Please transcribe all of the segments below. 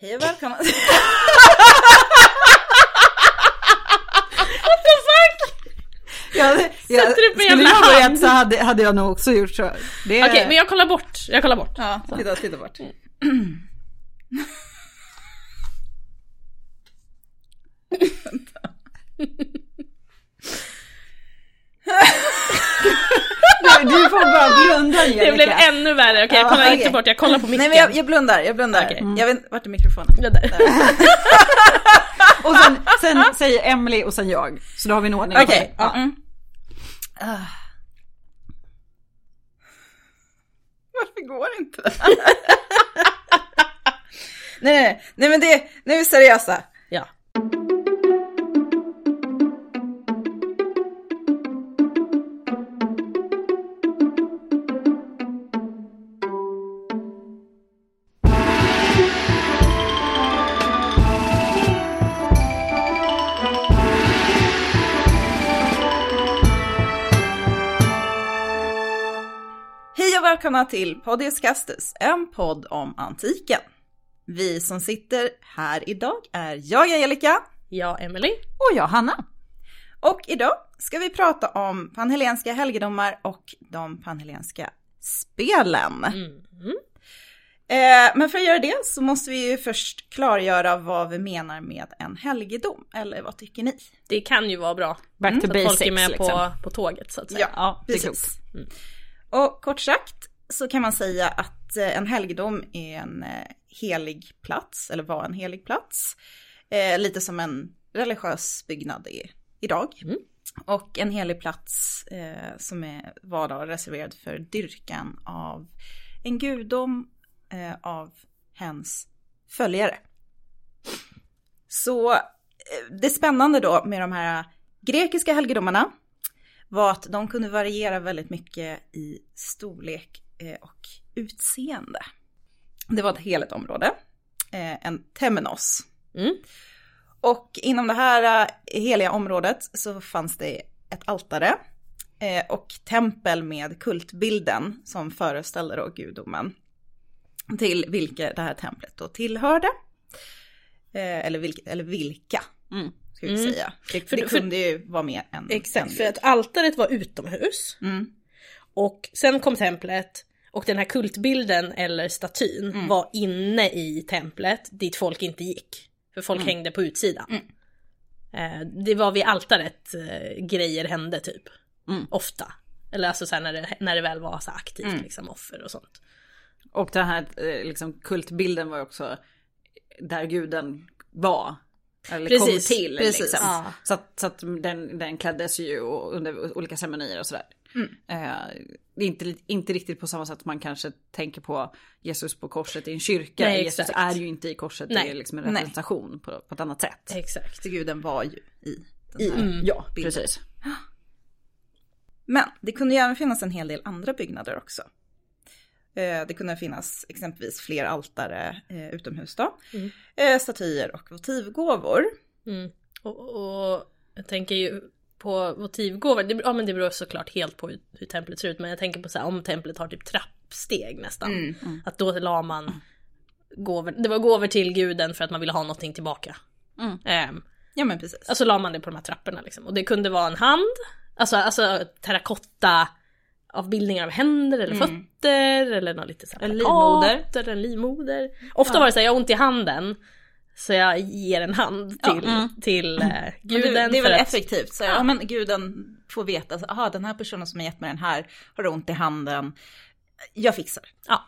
Hej och välkomna. Jag, jag, Sätter du på skulle jävla jag börjat hand? så hade, hade jag nog också gjort så. Det Okej, men jag kollar bort. Jag kollar bort. Ja, titta, titta bort. du, får bara blunda Det blev Angelica. ännu värre. Okej, jag Ja, kollar inte bort. Jag kollar på micken. Nej men jag, jag blundar, jag blundar. Okej. Jag vet vart är mikrofonen? Ja, där. Och sen, sen säger Emily och sen jag. Så då har vi en ordning. Okej. Ja. mm. Ah. Varför går inte det? nej, nej, nej men det, nu är vi seriösa. Välkomna till Podius Castus, en podd om antiken. Vi som sitter här idag är jag Angelica Ja, Emily. Och jag Hanna. och idag ska vi prata om panhellenska helgedomar och de panhellenska spelen. Mm. Eh, men för att göra det så måste vi ju först klargöra vad vi menar med en helgedom, eller vad tycker ni? Det kan ju vara bra. Back to Så att basics folk är med liksom. på, på tåget så att säga. Ja, det är Precis. klokt. Och kort sagt så kan man säga att eh, en helgedom är en eh, helig plats, eller var en helig plats. Eh, lite som en religiös byggnad är idag. Mm. Och en helig plats eh, som är, var då reserverad för dyrkan av en gudom eh, av hens följare. Så eh, det spännande då med de här grekiska helgedomarna var att de kunde variera väldigt mycket i storlek och utseende. Det var ett heligt område, eh, en temenos. Mm. Och inom det här eh, heliga området så fanns det ett altare eh, och tempel med kultbilden som föreställde då gudomen. Till vilka det här templet då tillhörde. Eh, Eller, vilka, eller vilka, Mm. ska vi Mm. säga. Det, För- det för- kunde ju vara mer än en Exakt, för gud. att altaret var utomhus. Mm. Och sen kom templet och den här kultbilden eller statyn Mm. var inne i templet dit folk inte gick. För folk Mm. hängde på utsidan. Mm. Eh, det var vid altaret eh, grejer hände typ. Mm. Ofta. Eller alltså så när, det, när det väl var så aktivt Mm. liksom offer och sånt. Och den här eh, liksom, kultbilden var också där guden var. Eller Precis, kom till. precis. Liksom. Ja. Så, att, så att den, den kläddes ju under olika ceremonier och sådär. Mm. Eh, det är inte, inte riktigt på samma sätt man kanske tänker på Jesus på korset i en kyrka. Nej, Jesus exakt. är ju inte i korset, det Nej. är liksom en representation på, på ett annat sätt. Exakt. Guden var ju i den I, här. Mm. Ja, bilden. precis. Men det kunde ju även finnas en hel del andra byggnader också. Eh, Det kunde finnas exempelvis fler altare eh, utomhus då. Mm. Eh, Statyer och votivgåvor. Mm. Och, och jag tänker ju på votivgåvor, det, ja men det beror såklart helt på hur, hur templet ser ut. Men jag tänker på så här, om templet har typ trappsteg nästan. Mm. Att då la man gåvor, det var gåvor till guden för att man ville ha någonting tillbaka. Mm. Ehm, Ja men precis. alltså la man det på de här trapporna liksom. Och det kunde vara en hand, alltså, alltså terrakotta avbildningar av händer eller Mm. fötter eller något lite så här En livmoder. Eller en livmoder. Ofta Ja. var det så här, jag har ont i handen. Så jag ger en hand Ja, till, mm. till eh, Men guden. det, det är väl att- effektivt. Så, ja. Ja. men guden får veta, så, aha, den här personen som har gett mig den här har ont i handen. Jag fixar. Ja,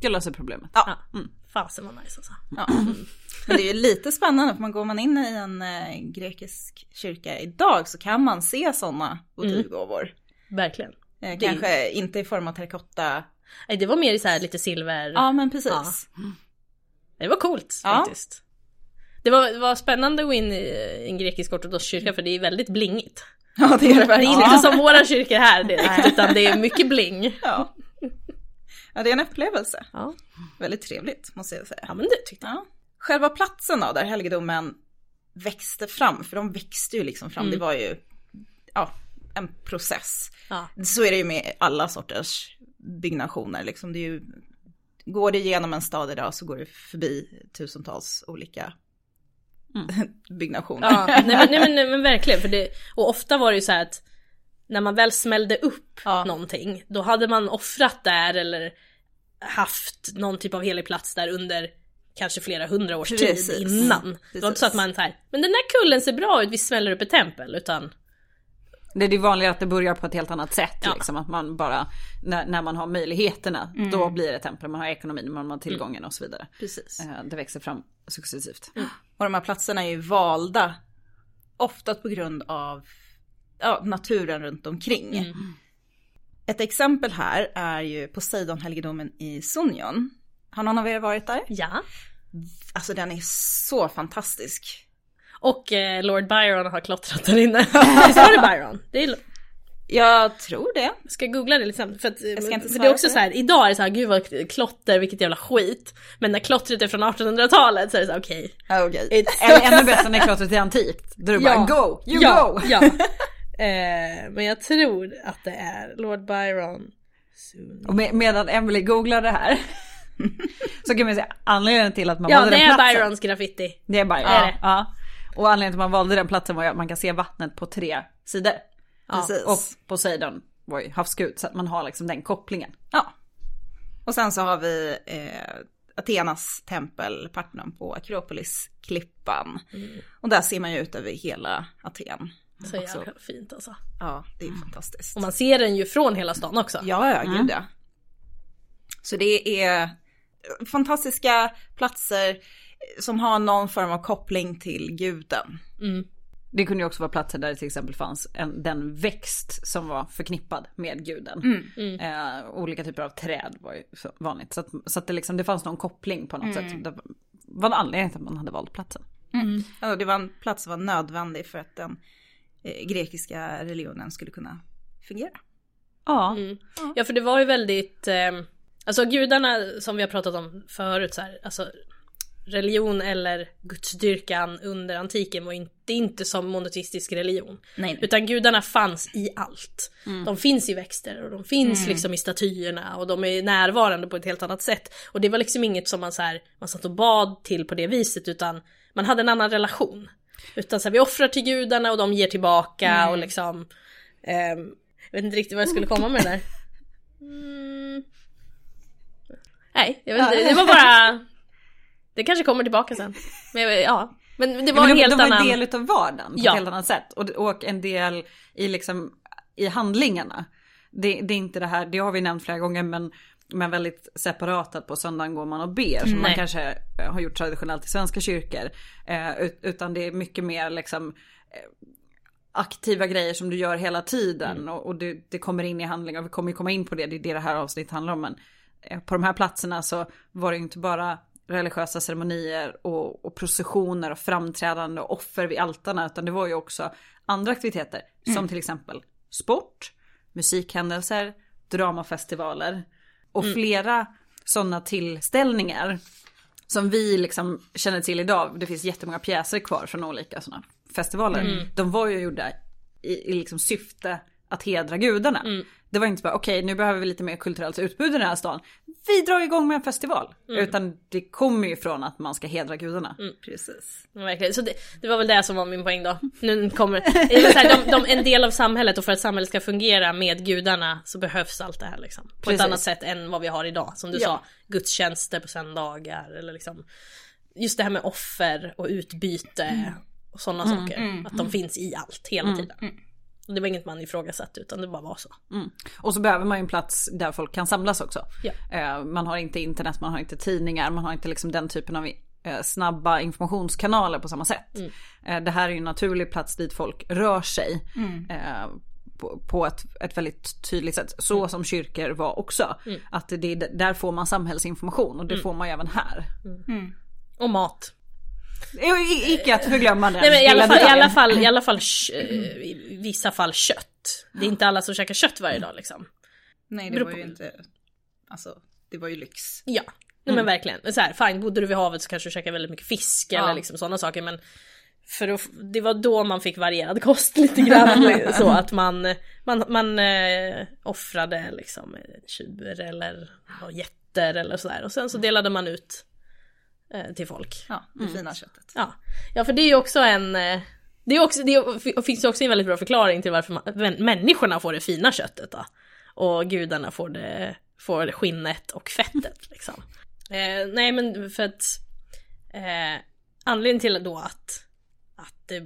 Jag löser problemet. Ja. ja. Mm. Fasen vad nice alltså. Ja. Men det är ju lite spännande, för man går man in i en eh, grekisk kyrka idag så kan man se sådana votivgåvor. Verkligen. Eh, kanske inte i form av terrakotta. Nej, det var mer i så här lite silver. Ja men precis. Ja. Det var coolt Ja. faktiskt. Det var, det var spännande att gå in i en grekisk ortodox kyrka för det är väldigt blingigt. Ja det är det Det är verkligen. inte som våra kyrkor här direkt utan det är mycket bling. Ja. ja, det är en upplevelse. Ja, Väldigt trevligt måste jag säga. ja men det tyckte jag. Ja. Själva platsen då, där helgedomen växte fram, för de växte ju liksom fram, Mm. det var ju ja, en process. Ja. Så är det ju med alla sorters byggnationer, liksom. det ju går du igenom en stad idag så går du förbi tusentals olika byggnationer. Ja, nej, men, nej, men, nej men verkligen. För det, och ofta var det ju så här att när man väl smällde upp Ja. någonting, då hade man offrat där eller haft någon typ av helig plats där under kanske flera hundra års Precis. tid innan. Det var inte så att Precis. man så här, men den där kullen ser bra ut, vi smäller upp ett tempel. Utan Det är vanligare att det börjar på ett helt annat sätt. Ja. Liksom, att man bara, när, när man har möjligheterna, Mm. då blir det tempel. Man har ekonomin, man har tillgången och så vidare. Precis. Eh, Det växer fram successivt. Och de här platserna är ju valda ofta på grund av ja, naturen runt omkring. Mm. Ett exempel här är ju Poseidon-helgedomen i Sunyon. Har någon av er varit där? ja. Alltså den är så fantastisk. Och eh, Lord Byron har klottrat där inne. Visst var det Byron? Det är, Jag tror det. jag ska googla det liksom. För, att, ska inte för det är också så här, idag är det så här, gud vad klotter, vilket jävla skit. Men när klottret är från 1800-talet så är det så här, okej. Ja, Okej. Eller ännu bättre när klottret är antikt. Då är det bara go, you ja, go! Ja. Eh, men jag tror att det är Lord Byron. Och med, medan Emily googlar det här. så kan man säga anledningen till att man Ja, valde det den är platsen. Byrons graffiti. Det är Byron. Det är det. Ja. Och anledningen till att man valde den platsen var ju att man kan se vattnet på tre sidor. Precis. Och Poseidon var ju havsgud så att man har liksom den kopplingen. Ja. Och sen så har vi eh, Athenas tempel, Parthenon på Akropolis-klippan. Och där ser man ju ut över hela Aten. Så jävla fint alltså. Ja, det är fantastiskt. Och man ser den ju från hela stan också. Ja, ja, gud ja. Så det är fantastiska platser som har någon form av koppling till guden. Mm. Det kunde ju också vara platser där det till exempel fanns en, den växt som var förknippad med guden. Mm. Eh, olika typer av träd var ju så vanligt. Så att, så att det, liksom, det fanns någon koppling på något sätt. Det var en anledning till att man hade valt platsen. Ja, det var en plats som var nödvändig för att den eh, grekiska religionen skulle kunna fungera. Ja. Mm. Ja för det var ju väldigt, eh, alltså gudarna som vi har pratat om förut så här, alltså religion eller gudsdyrkan under antiken var inte, inte som monoteistisk religion. Nej, nej. Utan gudarna fanns i allt. De finns i växter och de finns liksom i statyerna och de är närvarande på ett helt annat sätt. Och det var liksom inget som man så här, man satt och bad till på det viset utan man hade en annan relation. Utan så här, vi offrar till gudarna och de ger tillbaka och liksom ehm, jag vet inte riktigt vad jag skulle komma med det där. Mm. Nej, jag vet inte. Det var bara... Det kanske kommer tillbaka sen. Men ja. Men det var Men en de, helt de var annan... en del utav vardagen på Ja. ett helt annat sätt. Och, och en del i, liksom, i handlingarna. Det, det är inte det här, det har vi nämnt flera gånger men, men väldigt separat att på söndagen går man och ber som man Nej. kanske eh, har gjort traditionellt i svenska kyrkor. Eh, ut, utan det är mycket mer liksom eh, aktiva grejer som du gör hela tiden och, och det, det kommer in i handlingar. Vi kommer ju komma in på det, det är det det här avsnittet handlar om. Men eh, på de här platserna så var det ju inte bara religiösa ceremonier och, och processioner och framträdande och offer vid altarna utan det var ju också andra aktiviteter som till exempel sport, musikhändelser, dramafestivaler och flera sådana tillställningar som vi liksom känner till idag. Det finns jättemånga pjäser kvar från olika sådana festivaler. De var ju gjorda i, i liksom syfte att hedra gudarna. Det var inte bara okej nu behöver vi lite mer kulturellt utbud i den här stan. Vi drar igång med en festival. Utan det kommer ju från att man ska hedra gudarna. Precis. Ja, Verkligen. Så det, det var väl det som var min poäng då. Nu kommer... Det är så här, de, de, en del av samhället och för att samhället ska fungera med gudarna så behövs allt det här liksom. På Precis. ett annat sätt än vad vi har idag. Som du Ja. sa, gudstjänster på söndagar eller liksom just det här med offer och utbyte och sådana saker. Att de finns i allt hela tiden. Och det var inget man ifrågasatte utan det bara var så. Mm. Och så behöver man ju en plats där folk kan samlas också. Ja. Eh, man har inte internet, man har inte tidningar, man har inte liksom den typen av eh, snabba informationskanaler på samma sätt. Eh, det här är ju en naturlig plats dit folk rör sig. Eh, på, på ett, ett väldigt tydligt sätt. Så som kyrkor var också. Att det, är- där får man samhällsinformation och det får man ju även här. Och mat. I- Icke att förglömma den Nej men i alla fall, i alla fall, i alla fall i vissa fall kött. Det är inte alla som käkar kött varje dag liksom. Nej, det Beror var på- ju inte, alltså det var ju lyx. Ja, nej men verkligen. Så här, fine, bodde du vid havet så kanske du käkade väldigt mycket fisk eller liksom sådana saker men för att, det var då man fick varierad kost lite grann. så att man, man, man eh, offrade liksom tjur eller fötter eller sådär. Och sen så delade man ut till folk. Ja, det fina köttet. Ja. ja, för det är ju också en... eh, Det, är också, det är- finns ju också en väldigt bra förklaring till varför man, män- människorna får det fina köttet då. Och gudarna får det, får skinnet och fettet liksom. Eh, nej men för att eh, anledningen till då att, att det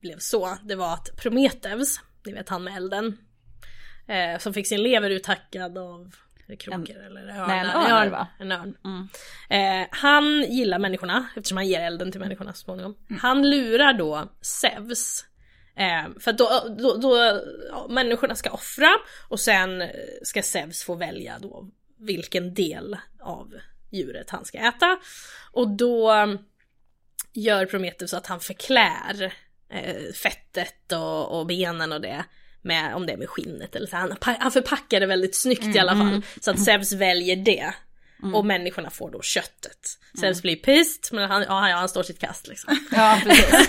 blev så, det var att Prometheus, ni vet han med elden, eh, som fick sin lever uthackad av krokor eller örnar? nej, en örn det, va? En örn. Eh, han gillar människorna eftersom han ger elden till människorna så småningom. Han lurar då Zeus. Eh, för att då, då, då ja, människorna ska offra och sen ska Zeus få välja då vilken del av djuret han ska äta. Och då gör Prometheus att han förklär eh, fettet och, och benen och det. Med, om det är med skinnet eller så. Han, han förpackar det väldigt snyggt i alla fall. Så att Zeus väljer det. Och människorna får då köttet. Zeus blir pissed men han, ja, han står sitt kast liksom. Ja, precis.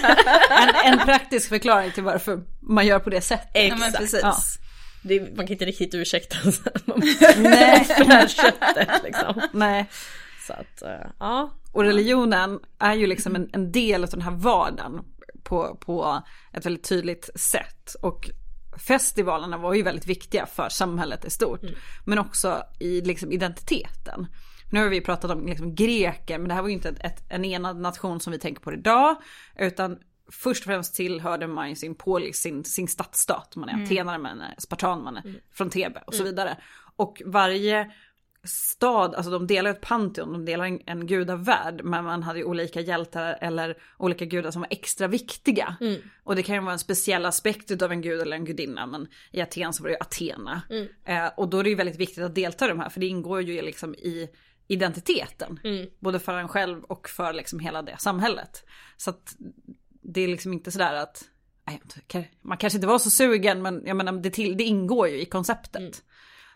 En, en praktisk förklaring till varför man gör på det sättet. Precis. Ja. Det, man kan inte riktigt ursäkta man Nej. för det här köttet liksom. Nej. Så att, eh, ja. Och religionen är ju liksom en, en del av den här vardagen på, på ett väldigt tydligt sätt. Och festivalerna var ju väldigt viktiga för samhället i stort. Men också i liksom identiteten. Nu har vi pratat om liksom greker, men det här var ju inte ett, ett, en enad nation som vi tänker på idag. Utan först och främst tillhörde man ju sin polis, sin, sin stadsstat. Man är atenare, man är spartan, man är från Thebe och så vidare. Och varje stad, alltså de delar ett pantheon, de delar en, en gudavärld, men man hade ju olika hjältar eller olika gudar som var extra viktiga. Och det kan ju vara en speciell aspekt av en gud eller en gudinna, men i Aten så var det ju Athena. Eh, och då är det ju väldigt viktigt att delta i de här, för det ingår ju liksom i identiteten. Både för en själv och för liksom hela det samhället. Så att det är liksom inte sådär att, man kanske inte var så sugen, men jag menar det, till, det ingår ju i konceptet.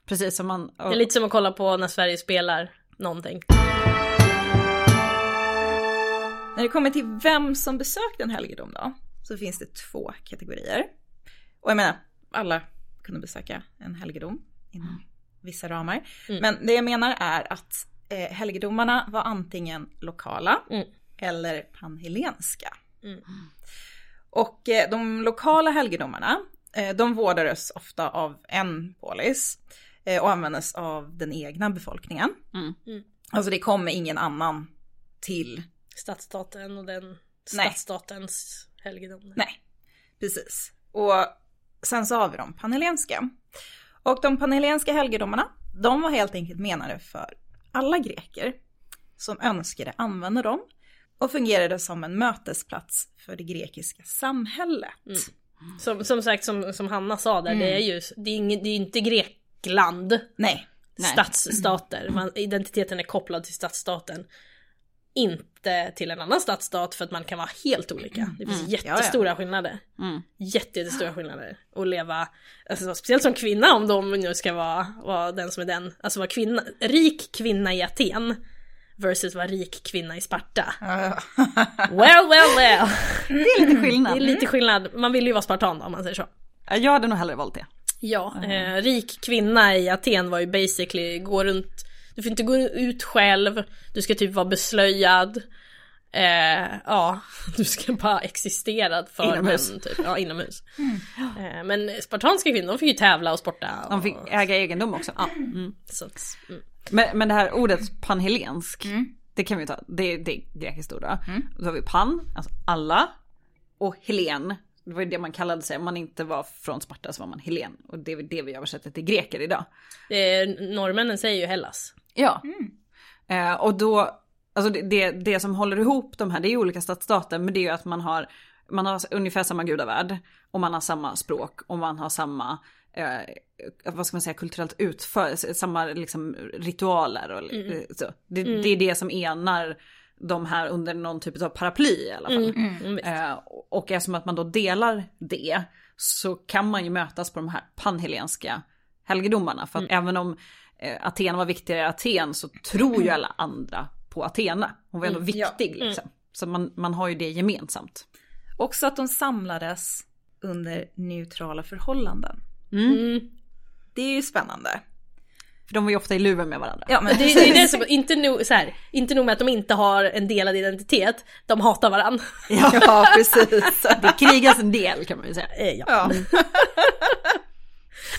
Precis som man... Det är lite som att kolla på när Sverige spelar någonting. När det kommer till vem som besökte en helgedom då, så finns det två kategorier. Och jag menar, alla kunde besöka en helgedom inom vissa ramar. Men det jag menar är att eh, helgedomarna var antingen lokala Mm. eller panhellenska. Och eh, de lokala helgedomarna, eh, de vårdades ofta av en polis eh, och användes av den egna befolkningen. Mm. Mm. Alltså det kommer ingen annan till Stadsstaten och den stadsstatens helgedom. Nej, precis. Och sen så har vi de panhellenska. Och de panhellenska helgedomarna, de var helt enkelt menade för alla greker som önskade använda dem och fungerade som en mötesplats för det grekiska samhället. Som, som sagt, som, som Hanna sa där, det är ju det är, ingen, det är inte Grekland. Nej, Nej. Stadsstater. Man, identiteten är kopplad till stadsstaten. Inte till en annan stadsstat för att man kan vara helt olika. Det finns jättestora skillnader. Mm. Jätte, jättestora skillnader. Och leva, alltså, speciellt som kvinna om de nu ska vara, vara den som är den, alltså vara kvinna, rik kvinna i Aten versus vara rik kvinna i Sparta. Well, well, well. Det är lite Det skillnad. är lite skillnad. Man vill ju vara spartan om man säger så. Jag hade nog hellre valt det. Ja, eh, rik kvinna i Aten var ju basically gå runt, du får inte gå ut själv, du ska typ vara beslöjad. Eh, ja, du ska bara existera för Inomhus. män, typ. Ja, inomhus. Eh, men spartanska kvinnor, de fick ju tävla och sporta. Och, De fick äga egendom också. Ja, så att, mm. Men, men det här ordet panhellensk, det kan vi ta, det, det är grekiskt ord då. Då har vi pan, alltså alla, och helen. Det var ju det man kallade sig, om man inte var från Sparta så var man helen. Och det är det vi översätter till greker idag. eh, norrmännen säger ju Hellas. Ja. Eh, och då, alltså det, det, det som håller ihop de här, det är ju olika stadsstater, men det är ju att man har, man har ungefär samma gudavärld, och man har samma språk, och man har samma, eh, vad ska man säga, kulturellt utför, samma liksom ritualer och eh, så. Det, det är det som enar de här under någon typ av paraply i alla fall. Mm, visst. Eh, och eftersom att man då delar det så kan man ju mötas på de här panhellenska helgedomarna. För att även om eh, Aten var viktigare i Aten så tror ju alla andra på Athena. Hon var ändå viktig liksom. Så man, man har ju det gemensamt. också att de samlades under neutrala förhållanden. Mm. Det är ju spännande. För de var ju ofta i luven med varandra. Ja, men Det, det är det som, inte nog, så här, inte nog med att de inte har en delad identitet, de hatar varandra. ja, precis. Det krigas en del kan man ju säga. Eh, Ja. Ja.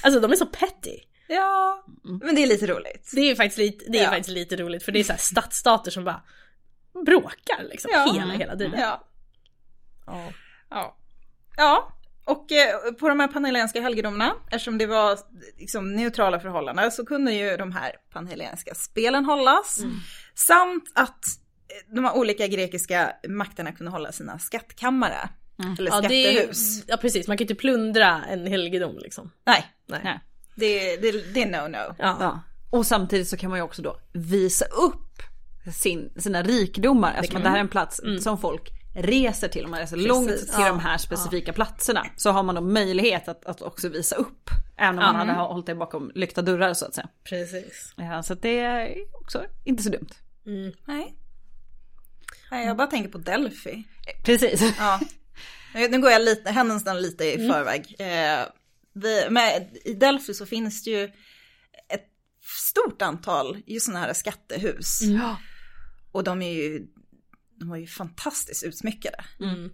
Alltså de är så petty. ja, men det är lite roligt. Det är ju faktiskt lite, det är Ja. faktiskt lite roligt för det är så här stadsstater som bara bråkar liksom Ja. hela, hela tiden. Ja. Ja. Ja. Ja, och eh, på de här panhellenska helgedomarna, eftersom det var liksom, neutrala förhållanden, så kunde ju de här panhellenska spelen hållas. Samt att eh, de här olika grekiska makterna kunde hålla sina skattkammare. Eller Ja, det är, skattehus. ja precis, man kan ju inte plundra en helgedom liksom. Nej, Nej. Nej. det, det, det är no-no. Ja. Ja. Och samtidigt så kan man ju också då visa upp sin, sina rikdomar. Eftersom det här är en plats som folk reser till. Om man reser långt till ja. de här specifika platserna. Så har man då möjlighet att, att också visa upp. Även om man hade hållit det bakom lyckta dörrar så att säga. Precis. Ja, så det är också inte så dumt. Nej. Nej, jag bara tänker på Delphi. Precis. Ja. Nu går jag lite, händelserna lite i förväg. Eh, vi, med, I Delphi så finns det ju ett stort antal just sådana här skattehus. Ja. Och de är ju, de var ju fantastiskt utsmyckade. Mm.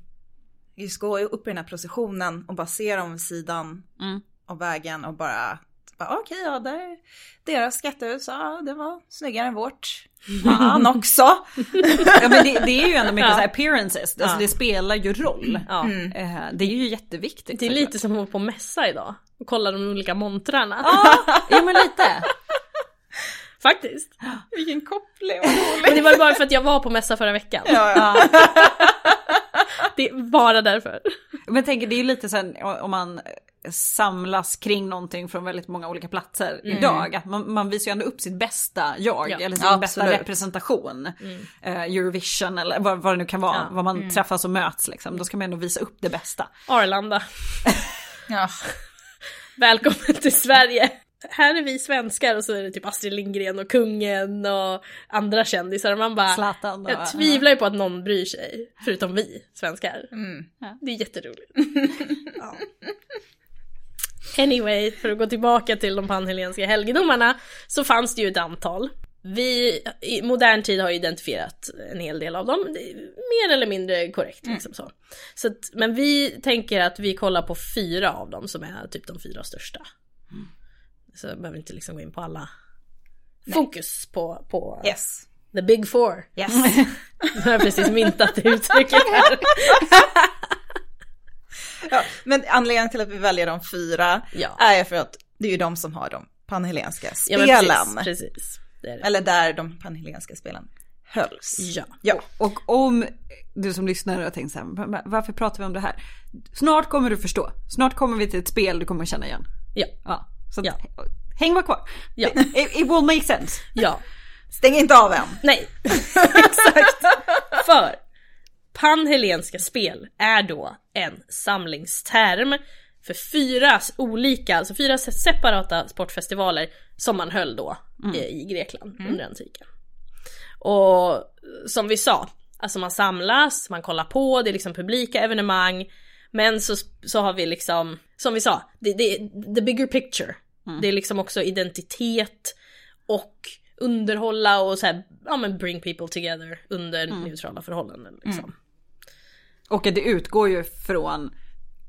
Just gå upp i den här processionen och bara se dem vid sidan Mm. av vägen och bara, bara okej, ja, där är deras skattehus, ja, det var snyggare än vårt. Fan också. Ja men det, det är ju ändå mycket Ja. så här appearances. Alltså Ja. det spelar ju roll. Ja. Eh, Det är ju jätteviktigt. Det är lite som att vara på mässa idag och kolla de olika montrarna. Ja men lite. Faktiskt. Vilken koppling, vad roligt. Men det var bara för att jag var på mässa förra veckan. Ja, ja. Det är bara därför. Men tänker det är ju lite sen om man samlas kring någonting från väldigt många olika platser idag. Att man, man visar ju ändå upp sitt bästa jag, Ja. eller sin Ja, bästa absolut. representation. Eh, Eurovision eller vad, vad det nu kan vara, Ja. vad man träffas och möts liksom. Då ska man ändå visa upp det bästa. Arlanda. ja. Välkommen till Sverige! Här är vi svenskar och så är det typ Astrid Lindgren och kungen och andra kändisar och man bara Zlatan Jag tvivlar ju på att någon bryr sig, förutom vi svenskar. Mm. Det är jätteroligt. ja. Anyway, för att gå tillbaka till de panhellenska helgedomarna så fanns det ju ett antal. Vi i modern tid har identifierat en hel del av dem, mer eller mindre korrekt. Liksom så. Så att, men vi tänker att vi kollar på fyra av dem som är typ de fyra största. Så jag behöver inte liksom gå in på alla. Fokus på, på Yes. the big four. Yes. Nu har jag precis myntat det uttrycket här. Ja, men anledningen till att vi väljer de fyra Ja. är för att det är ju de som har de panhellenska Ja, spelen. men precis, precis. Det det. Eller där de panhellenska spelen hölls. Ja. Ja. Och om du som lyssnar och tänker så här, "Va- varför pratar vi om det här? Snart kommer du förstå. Snart kommer vi till ett spel du kommer känna igen. Ja. Ja, så Ja. häng bara kvar. Ja. It, it will make sense. Ja. Stäng inte av än. Nej, exakt. För panhellenska spel är då en samlingsterm för fyra olika, alltså fyra separata sportfestivaler som man höll då i, i Grekland under antiken. Och som vi sa, alltså man samlas, man kollar på, det är liksom publika evenemang. Men så, så har vi liksom, som vi sa, det, det, the bigger picture. Det är liksom också identitet och underhålla och så här, ja men bring people together under neutrala förhållanden liksom. Och det utgår ju från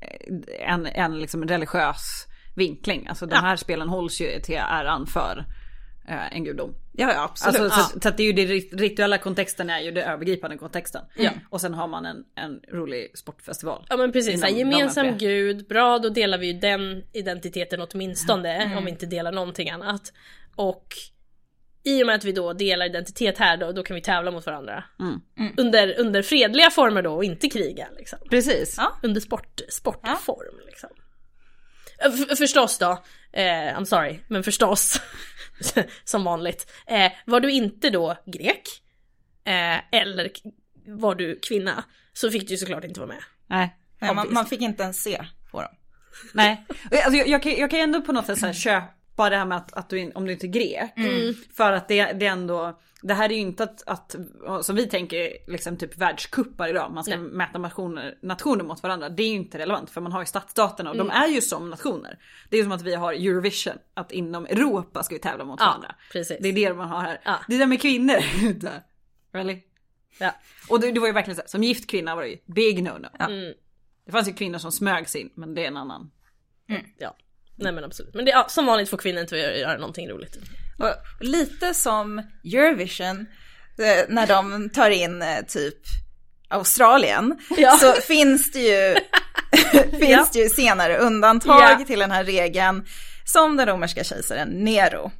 eh, en, en liksom religiös vinkling. Alltså de Ja. här spelen hålls ju till äran för eh, en gudom. Ja, ja absolut. Alltså, så, så att det är ju det rit- rituella kontexten är ju det övergripande kontexten. Ja. Och sen har man en, en rolig sportfestival. Ja men precis, så här, Inom gemensam gud, bra då delar vi ju den identiteten åtminstone om vi inte delar någonting annat. Och i och med att vi då delar identitet här då, då kan vi tävla mot varandra. Mm. Under, under fredliga former då och inte kriga liksom. Precis. Ja. Under sport, sportform liksom. F- förstås då, eh, I'm sorry, men förstås, som vanligt. Eh, var du inte då grek, eh, eller var du kvinna, så fick du ju såklart inte vara med. Nej. Nej, man, man fick inte ens se på dem. Nej. Alltså, jag, jag, kan, jag kan ändå på något sätt så här köpa bara det här med att, att du, om du inte är grek. Mm. För att det, det är ändå, det här är ju inte att, att som vi tänker liksom typ världskuppar idag, man ska Nej. mäta nationer, nationer mot varandra. Det är ju inte relevant för man har ju stadsstaterna och de Mm. är ju som nationer. Det är ju som att vi har Eurovision, att inom Europa ska vi tävla mot Ja, varandra. precis. Det är det man har här. Ja. Det där med kvinnor. really? Ja. Och det, det var ju verkligen så här, som gift kvinna var det ju big no no. Mm. Det fanns ju kvinnor som smögs in, men det är en annan. Ja. Nej men absolut. Men det, ja, som vanligt får kvinnor inte göra, någonting roligt. Och lite som Eurovision, eh, när de tar in eh, typ Australien, Ja. så finns det ju, finns Ja. det ju senare undantag Ja. till den här regeln, som den romerska kejsaren Nero.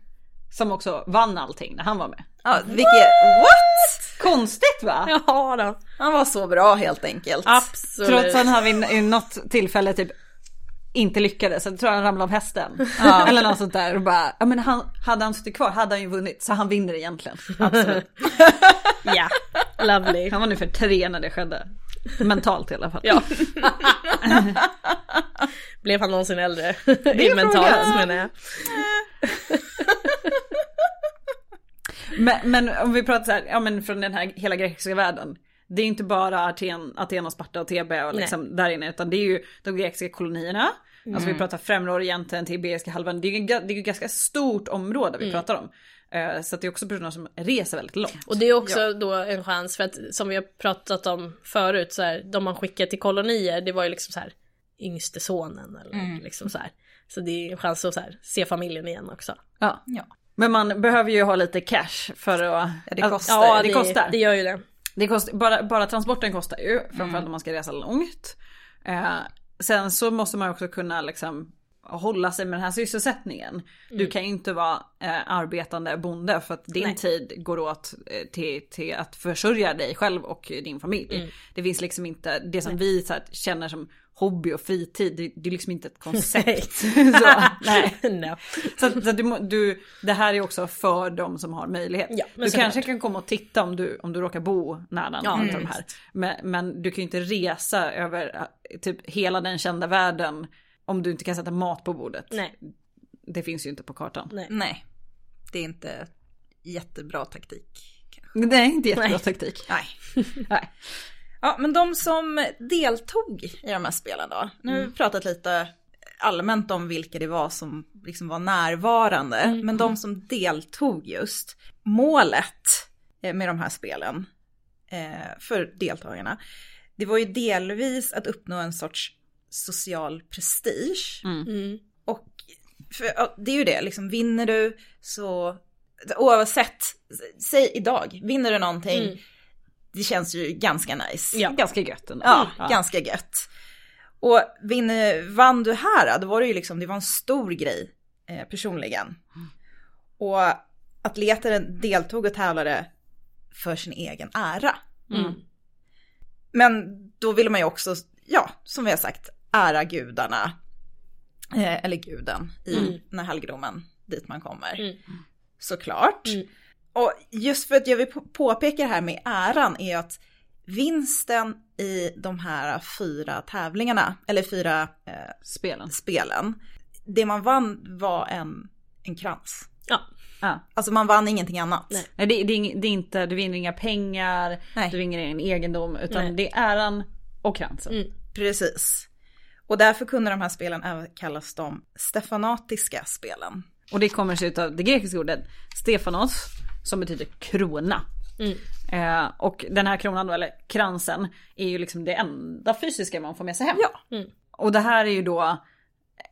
Som också vann allting när han var med. Ja, vilket, what? Konstigt va? Ja då. Han var så bra helt enkelt. Absolut. Trots att han vid i något tillfälle typ inte lyckades, jag tror han ramlade av hästen. Ja. Eller något sånt där och bara, ja men han, hade han suttit kvar hade han ju vunnit så han vinner egentligen. Absolut. Ja, lovely. Han var nu för tre när det skedde. Mentalt i alla fall. Ja. Blev han någonsin äldre? är Mentalt menar jag. Men, men om vi pratar så här, ja men från den här hela grekiska världen. Det är inte bara Aten, Aten och Sparta och Thebe och liksom där inne utan det är ju de grekiska kolonierna. Alltså vi pratar främre Orienten, till Iberiska halvön. Det är ju det är ett ganska stort område vi pratar om. Eh, Så att det är också personer som reser väldigt långt. Och det är också då en chans för att som vi har pratat om förut så här, de man skickar till kolonier det var ju liksom så här yngste sonen eller liksom så här. Så det är en chans att så här, se familjen igen också. Ja. Ja. Men man behöver ju ha lite cash för att... Ja, det kostar. Ja, det, kostar. Det gör ju det. Det kostar, bara, bara transporten kostar ju, framförallt om man ska resa långt. Eh, sen så måste man också kunna liksom hålla sig med den här sysselsättningen. Du kan ju inte vara eh, arbetande bonde för att din Nej. tid går åt eh, till, till att försörja dig själv och din familj. Det finns liksom inte, det som vi så här, känner som hobby och fritid, det, det är liksom inte ett koncept. så, nej. no. Så, så du, du, det här är också för de som har möjlighet. Ja, du kanske kan komma och titta om du, om du råkar bo nära Ja, någon av mm. de här. Men, men du kan ju inte resa över eh, typ hela den kända världen om du inte kan sätta mat på bordet. Nej. Det finns ju inte på kartan. Nej. Nej, det är inte jättebra taktik. kanske. Det är inte jättebra Nej. taktik. Nej. Nej. Ja, men de som deltog i de här spelen då. Nu har vi pratat lite allmänt om vilka det var som liksom var närvarande. Men de som deltog just. Målet eh, med de här spelen eh, för deltagarna. Det var ju delvis att uppnå en sorts social prestige. Mm. Och för, det är ju det, liksom vinner du så oavsett, säg idag, vinner du någonting, Mm. Det känns ju ganska nice. Ja. Ganska gött ändå. Ja, ganska gött. Och vinner, vann du här, då var det ju liksom, det var en stor grej eh, personligen. Och atleter deltog och tävlade för sin egen ära. Mm. Men då ville man ju också, ja, som vi har sagt, ära gudarna. Eh, eller guden i Mm. den här helgedomen dit man kommer. Mm. Såklart. Mm. Och just för att jag vill på- påpeka det här med äran är att vinsten i de här fyra tävlingarna, eller fyra eh, Spelen. spelen, det man vann var en, en krans. Ja. Ja. Alltså man vann ingenting annat. Nej. Nej, det, det, det är inte, du vinner inga pengar, Nej. du vinner ingen egendom, utan Nej. det är äran och kransen. Mm. Precis. Och därför kunde de här spelen även kallas de stefanatiska spelen. Och det kommer sig av det grekiska ordet Stefanos som betyder krona. Mm. Eh, och den här kronan då, eller kransen, är ju liksom det enda fysiska man får med sig hem. Ja. Mm. Och det här är ju då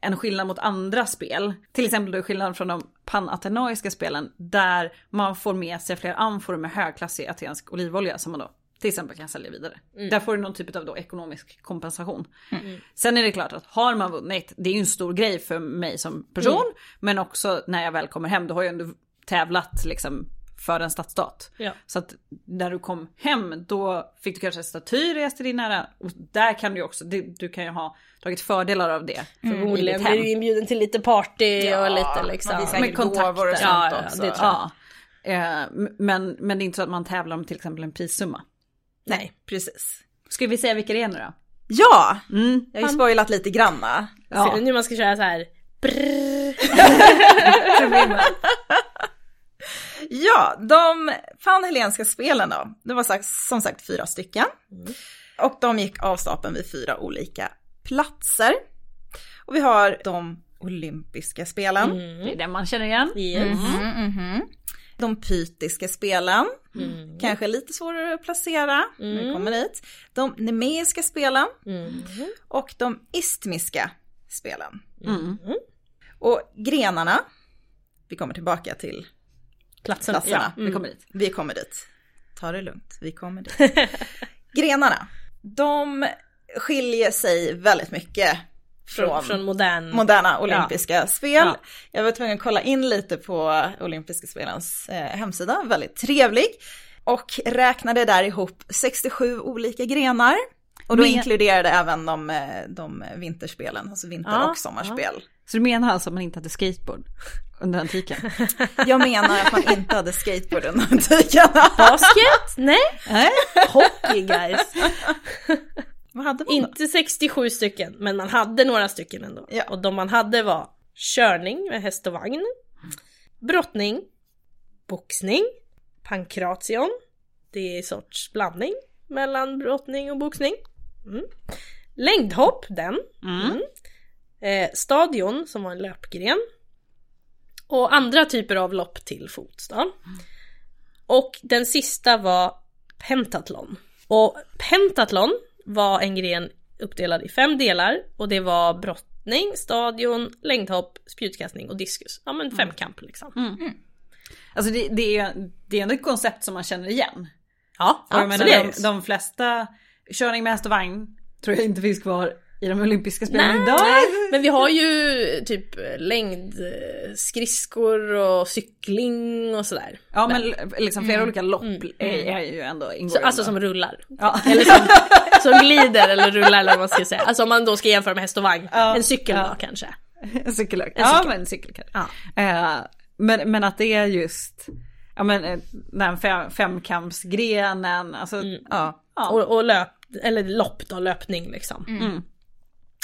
en skillnad mot andra spel. Till exempel då skillnad från de panatenaiska spelen där man får med sig fler amfor med högklassig atensk olivolja som man då till exempel kan sälja vidare. Där får du någon typ av då ekonomisk kompensation. Sen är det klart att har man vunnit, det är ju en stor grej för mig som person, men också när jag väl kommer hem, då har jag ändå tävlat liksom för en stadsstat. Ja. Så att när du kom hem då fick du kanske en staty rest till din nära. Och där kan du också, du, du kan ju ha tagit fördelar av det. Förmodligen i ditt blir du inbjuden till lite party och lite liksom. man blir säkert Med kontakter. och sånt Ja, ja, också. det tror jag. Ja. Eh, men, men det är inte så att man tävlar om till exempel en prissumma. Nej, precis. Ska vi säga vilka det är nu då? Ja, Mm. jag har ju spoilat lite granna. Ja. Så nu man ska köra så här. Ja, de panhellenska spelen då, det var sagt, som sagt fyra stycken. Och de gick av stapeln vid fyra olika platser. Och vi har de olympiska spelen. Det är den man känner igen. Yes. Mhm, mhm. De pytiska spelen, Mm. kanske lite svårare att placera när vi kommer dit. De nemeiska spelen Mm. och de istmiska spelen. Mm. Och grenarna, vi kommer tillbaka till Platserna. platserna. Vi kommer dit. Vi kommer dit. Ta det lugnt, vi kommer dit. Grenarna, de skiljer sig väldigt mycket från, Från, modern... moderna olympiska spel. Ja. Jag var tvungen att kolla in lite på olympiska spelens eh, hemsida, väldigt trevlig. Och räknade där ihop 67 olika grenar. Och då Men- inkluderade även de, eh, de vinterspelen, alltså vinter Ja, och sommarspel. Så du menar alltså att man inte hade skateboard under antiken? Jag menar att man inte hade skateboard under antiken. Basket? Nej. Nej. Hockey guys. Vad hade man då? Inte 67 stycken, men man hade några stycken ändå. Ja. Och de man hade var körning med häst och vagn, brottning, boxning, pankration, det är en sorts blandning mellan brottning och boxning. Mm. Längdhopp, den. Mm. Eh, stadion, som var en löpgren. Och andra typer av lopp till fots då. Och den sista var pentatlon. Och pentatlon var en gren uppdelad i fem delar och det var brottning, stadion, längdhopp, spjutkastning och diskus. Ja men femkamp liksom. Alltså det, det, är, det är ändå ett koncept som man känner igen. Ja, jag menar, absolut. de, de flesta körning med häst och vagn tror jag inte finns kvar i de olympiska spelen Nej, idag. men vi har ju typ längd, eh, skridskor och cykling och sådär. Ja men liksom flera olika lopp är, är ju ändå ingår Så, alltså som rullar. Ja. Eller som, som glider eller rullar eller vad man ska säga. Alltså om man då ska jämföra med häst och vagn. Ja, En cykel ja. då kanske. En cykel. En Ja cykel. men en cykel kanske. Ja. Eh, men, men att det är just, ja men eh, den fem, femkampsgrenen, alltså Ja. ja. Och, och löp, eller lopp då, löpning liksom. Mm.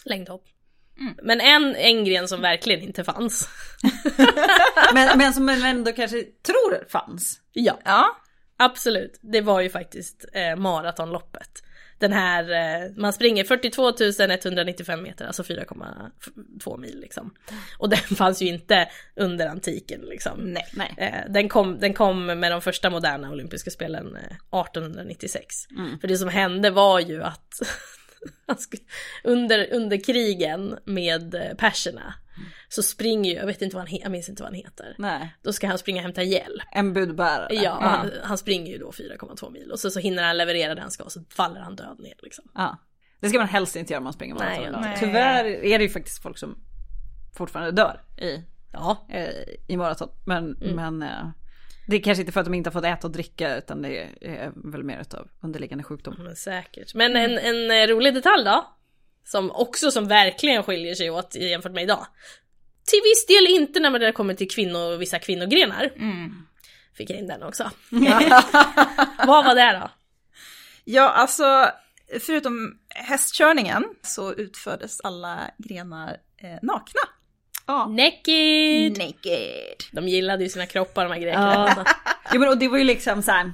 Längdhopp. Men en, en gren som verkligen inte fanns. men, men som man ändå kanske tror fanns. Ja, Ja. absolut. Det var ju faktiskt eh, maratonloppet. Den här, eh, man springer 42 195 meter, alltså 4,2 mil liksom. Och den fanns ju inte under antiken liksom. Nej. Nej. Eh, den, kom, den kom med de första moderna olympiska spelen eh, 1896. Mm. För det som hände var ju att under, under krigen med eh, perserna så springer ju, jag vet inte vad han jag minns inte vad han heter. Nej. Då ska han springa och hämta hjälp. En budbärare. Ja, och han, han springer ju då 4,2 mil och så, så hinner han leverera det han ska och så faller han död ner liksom. Ja. Det ska man helst inte göra om man springer maraton. Tyvärr är det ju faktiskt folk som fortfarande dör i, Ja, eh, i maraton. Men, men eh, det är kanske inte för att de inte har fått äta och dricka utan det är väl mer utav underliggande sjukdom. men säkert. Men en, en eh, rolig detalj då. Som också som verkligen skiljer sig åt jämfört med idag. Till viss del inte när det kommer till kvinnor, vissa kvinnogrenar. Fick jag in den också. Vad var det då? Ja, alltså förutom hästkörningen så utfördes alla grenar eh, nakna. Ja. Naked! Naked. De gillade ju sina kroppar de här grekerna. Ja. ja men och det var ju liksom så här.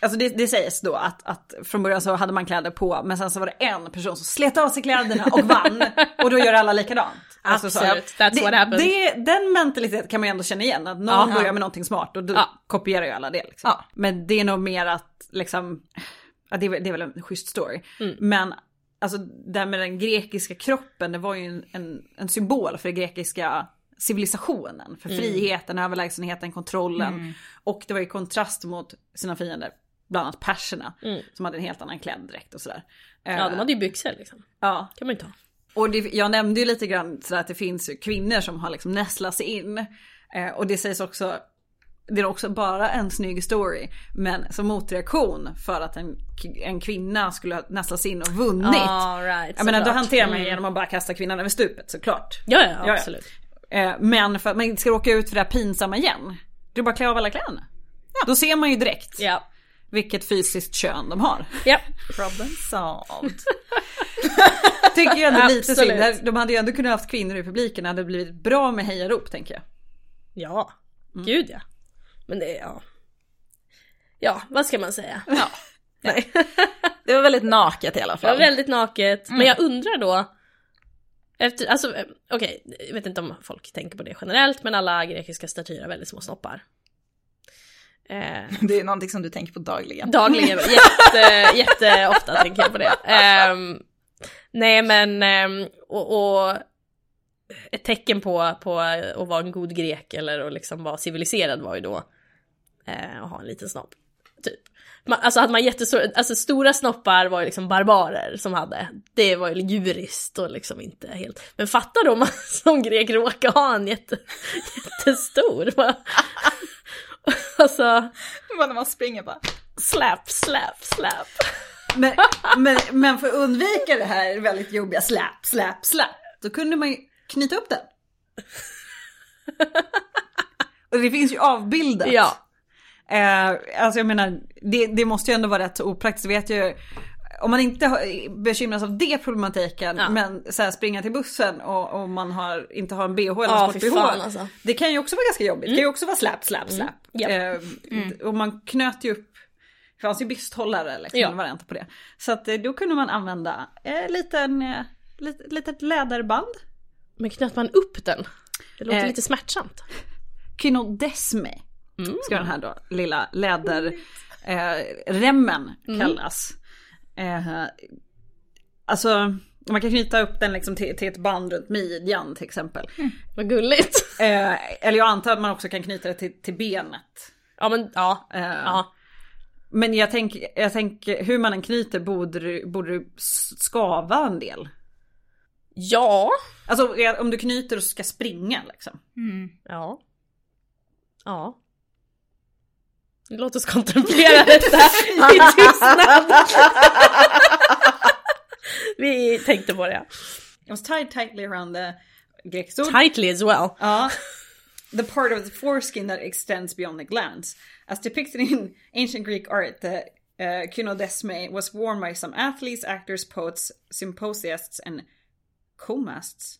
Alltså det, det sägs då att, att från början så hade man kläder på men sen så var det en person som slet av sig kläderna och vann. och då gör alla likadant. Alltså så. Absolut, that's det, what happened. Det, den mentaliteten kan man ju ändå känna igen. Att någon Ja. börjar med någonting smart och då Ja. kopierar ju alla det. Liksom. Ja. Men det är nog mer att liksom, ja, det, är, väl- det är väl en schysst story. Mm. Men alltså det här med den grekiska kroppen, det var ju en, en, en symbol för den grekiska civilisationen. För Mm. friheten, överlägsenheten, kontrollen. Och det var i kontrast mot sina fiender, bland annat perserna. Mm. Som hade en helt annan klädedräkt och sådär. Ja, de hade ju byxor liksom. Ja, kan man ju ta. och det, jag nämnde ju lite grann sådär att det finns ju kvinnor som har liksom nästlat sig in. Eh, och det sägs också, det är också bara en snygg story. Men som motreaktion för att en, en kvinna skulle ha nästlat sig in och vunnit. All right, jag menar då hanterar man Mm. genom att bara kasta kvinnan över stupet såklart. Ja, ja, ja. absolut. Eh, men för att man inte ska råka ut för det här pinsamma igen. Det är bara att klä av alla kläderna. Då ser man ju direkt Ja. vilket fysiskt kön de har. Ja. Problem solved. tycker ju ändå lite synd. De hade ju ändå kunnat haft kvinnor i publiken. Det hade blivit bra med hejarop tänker jag. Ja, Mm. gud ja. Men det är, ja. Ja, vad ska man säga? Ja. Nej. Det var väldigt naket i alla Det var fall. väldigt naket. Mm. Men jag undrar då. Efter, alltså eh, okej, jag vet inte om folk tänker på det generellt men alla grekiska statyer har väldigt små snoppar. Eh, Det är någonting som du tänker på dagligen. dagligen, jätte, jätteofta tänker jag på det. Ehm, nej men, ehm, och, och ett tecken på, på att vara en god grek eller att liksom vara civiliserad var ju då eh, att ha en liten snopp. Typ. Man, alltså hade man jättestora, alltså stora snoppar var ju liksom barbarer som hade. Det var ju djuriskt och liksom inte helt. Men fatta då om man som grek råkar ha en jätte, jättestor. Alltså, Bara när man springer bara. slap, slap, slap. Men, men, men för att undvika det här väldigt jobbiga slap, slap, slap. Då kunde man ju knyta upp den. Och det finns ju avbildat. Ja. Eh, alltså jag menar, det, det måste ju ändå vara rätt opraktiskt. Vet ju, om man inte bekymras av det problematiken, Ja. men så här, springa till bussen och, och man har, inte har en bh eller Ja, sport-bh. alltså. Det kan ju också vara ganska jobbigt. Det kan ju också vara slap, slap, slap. Ja. Eh, Och man knöt ju upp, det fanns ju bysthållare liksom, Ja. en variant på det. Så att eh, då kunde man använda eh, liten, eh, lit, litet läderband. Men knöt man upp den? Det låter Eh. lite smärtsamt. Kynodesme Mm. ska den här då lilla läderremmen eh, Mm. kallas. Eh, alltså man kan knyta upp den liksom till, till ett band runt midjan till exempel. Vad gulligt. Eh, eller jag antar att man också kan knyta det till, till benet. Ja men ja. Eh, ja. Men jag tänker, jag tänker hur man än knyter borde borde skava en del. Ja. Alltså om du knyter och ska springa liksom. Ja. Ja. Låt oss kontemplera detta i tystnad. Vi tänkte på det. It was tied tightly around the grekisk ord. Tightly as well. Ja. The part of the foreskin that extends beyond the glans. As depicted in ancient Greek art, the uh, kynodesme was worn by some athletes, actors, poets, symposiasts, and comasts.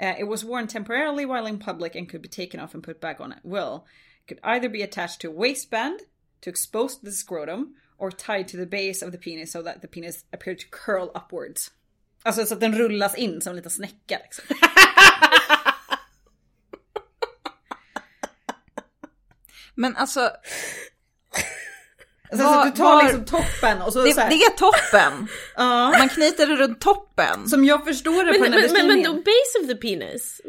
Uh, it was worn temporarily while in public and could be taken off and put back on at will. It could either be attached to a waistband to expose the scrotum or tied to the base of the penis so that the penis appeared to curl upwards. Alltså så att den rullas in som en liten snäcka liksom. Men alltså, Alltså, Var- så att du tar var- liksom toppen och så, det, så här, det är toppen. ja, Man knyter det runt toppen. Som jag förstår det på Men, den här men, men, då base of the penis?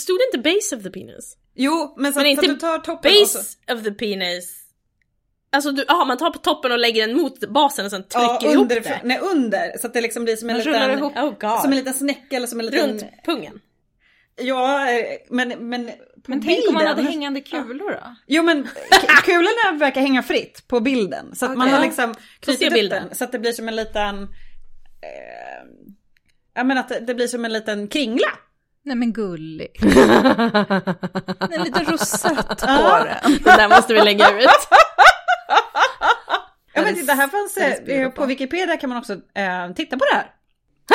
Stod det inte base of the penis? Jo, men så, Men att- inte så att du tar toppen och så... Base of the penis. Alltså du, aha, man tar på toppen och lägger den mot basen och sen trycker Ja, ihop under, det. nej under. Så att det liksom blir som en Man liten... ihop. Oh god. Som en liten snäcka eller som en liten... Runt pungen. Ja, eh, men... Men, på Men tänk om man hade bilden- hängande kulor då? Jo men kulorna verkar hänga fritt på bilden. Så att man Okej. har liksom knutit upp bilden. den så att det blir som en liten... Eh, ja men att det, det blir som en liten kringla. Nej men gullig. En liten rosett på den. Det där måste vi lägga ut. Ja men titta här fanns det det, eh, på. Wikipedia kan man också eh, titta på det här.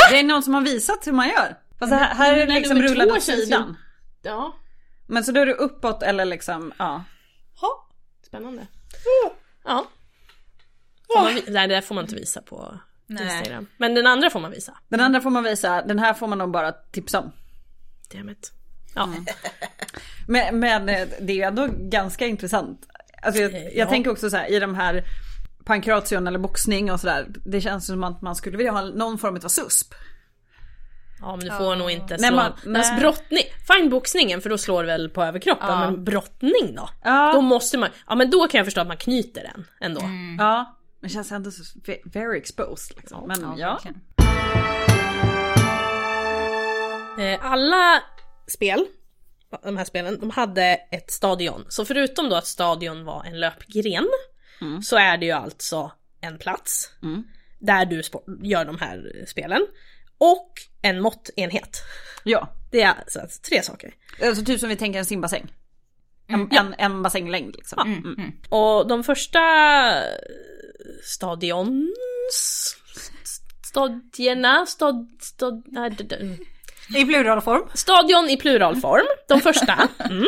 Det är någon som har visat hur man gör. Fast här, här är det liksom rullad åt sidan. Ja. Men så då är det uppåt eller liksom, ja. Ha. Spännande. Ja. Får man, nej det där får man inte visa på Nej. Instagram. Men den andra får man visa. Den andra får man visa, den här får man nog bara tipsa om. Dammit. Ja. Mm. Men, men eh, det är ju ändå ganska intressant. Alltså jag, Eh, jag ja. tänker också så här i de här pankration eller boxning och sådär. Det känns som att man skulle vilja ha någon form av susp. Ja men du får nog inte Nej, slå. man- Men nej. brottning, fine boxningen för då slår du väl på överkroppen. Ja. Men brottning då? Ja. Då måste man, ja men då kan jag förstå att man knyter den ändå. Ja. Men känns ändå så ve- very exposed liksom. Men ja. verkligen. Eh, alla spel, de här spelen, de hade ett stadion. Så förutom då att stadion var en löpgren så är det ju alltså en plats där du gör de här spelen. Och en måttenhet. Ja. Det är alltså tre saker. Alltså typ som vi tänker en simbassäng. En, en, en bassänglängd liksom. Mm. Och de första stadions... stadierna, stad, stad, nej, d- I pluralform. Stadion i pluralform, de första. Mm.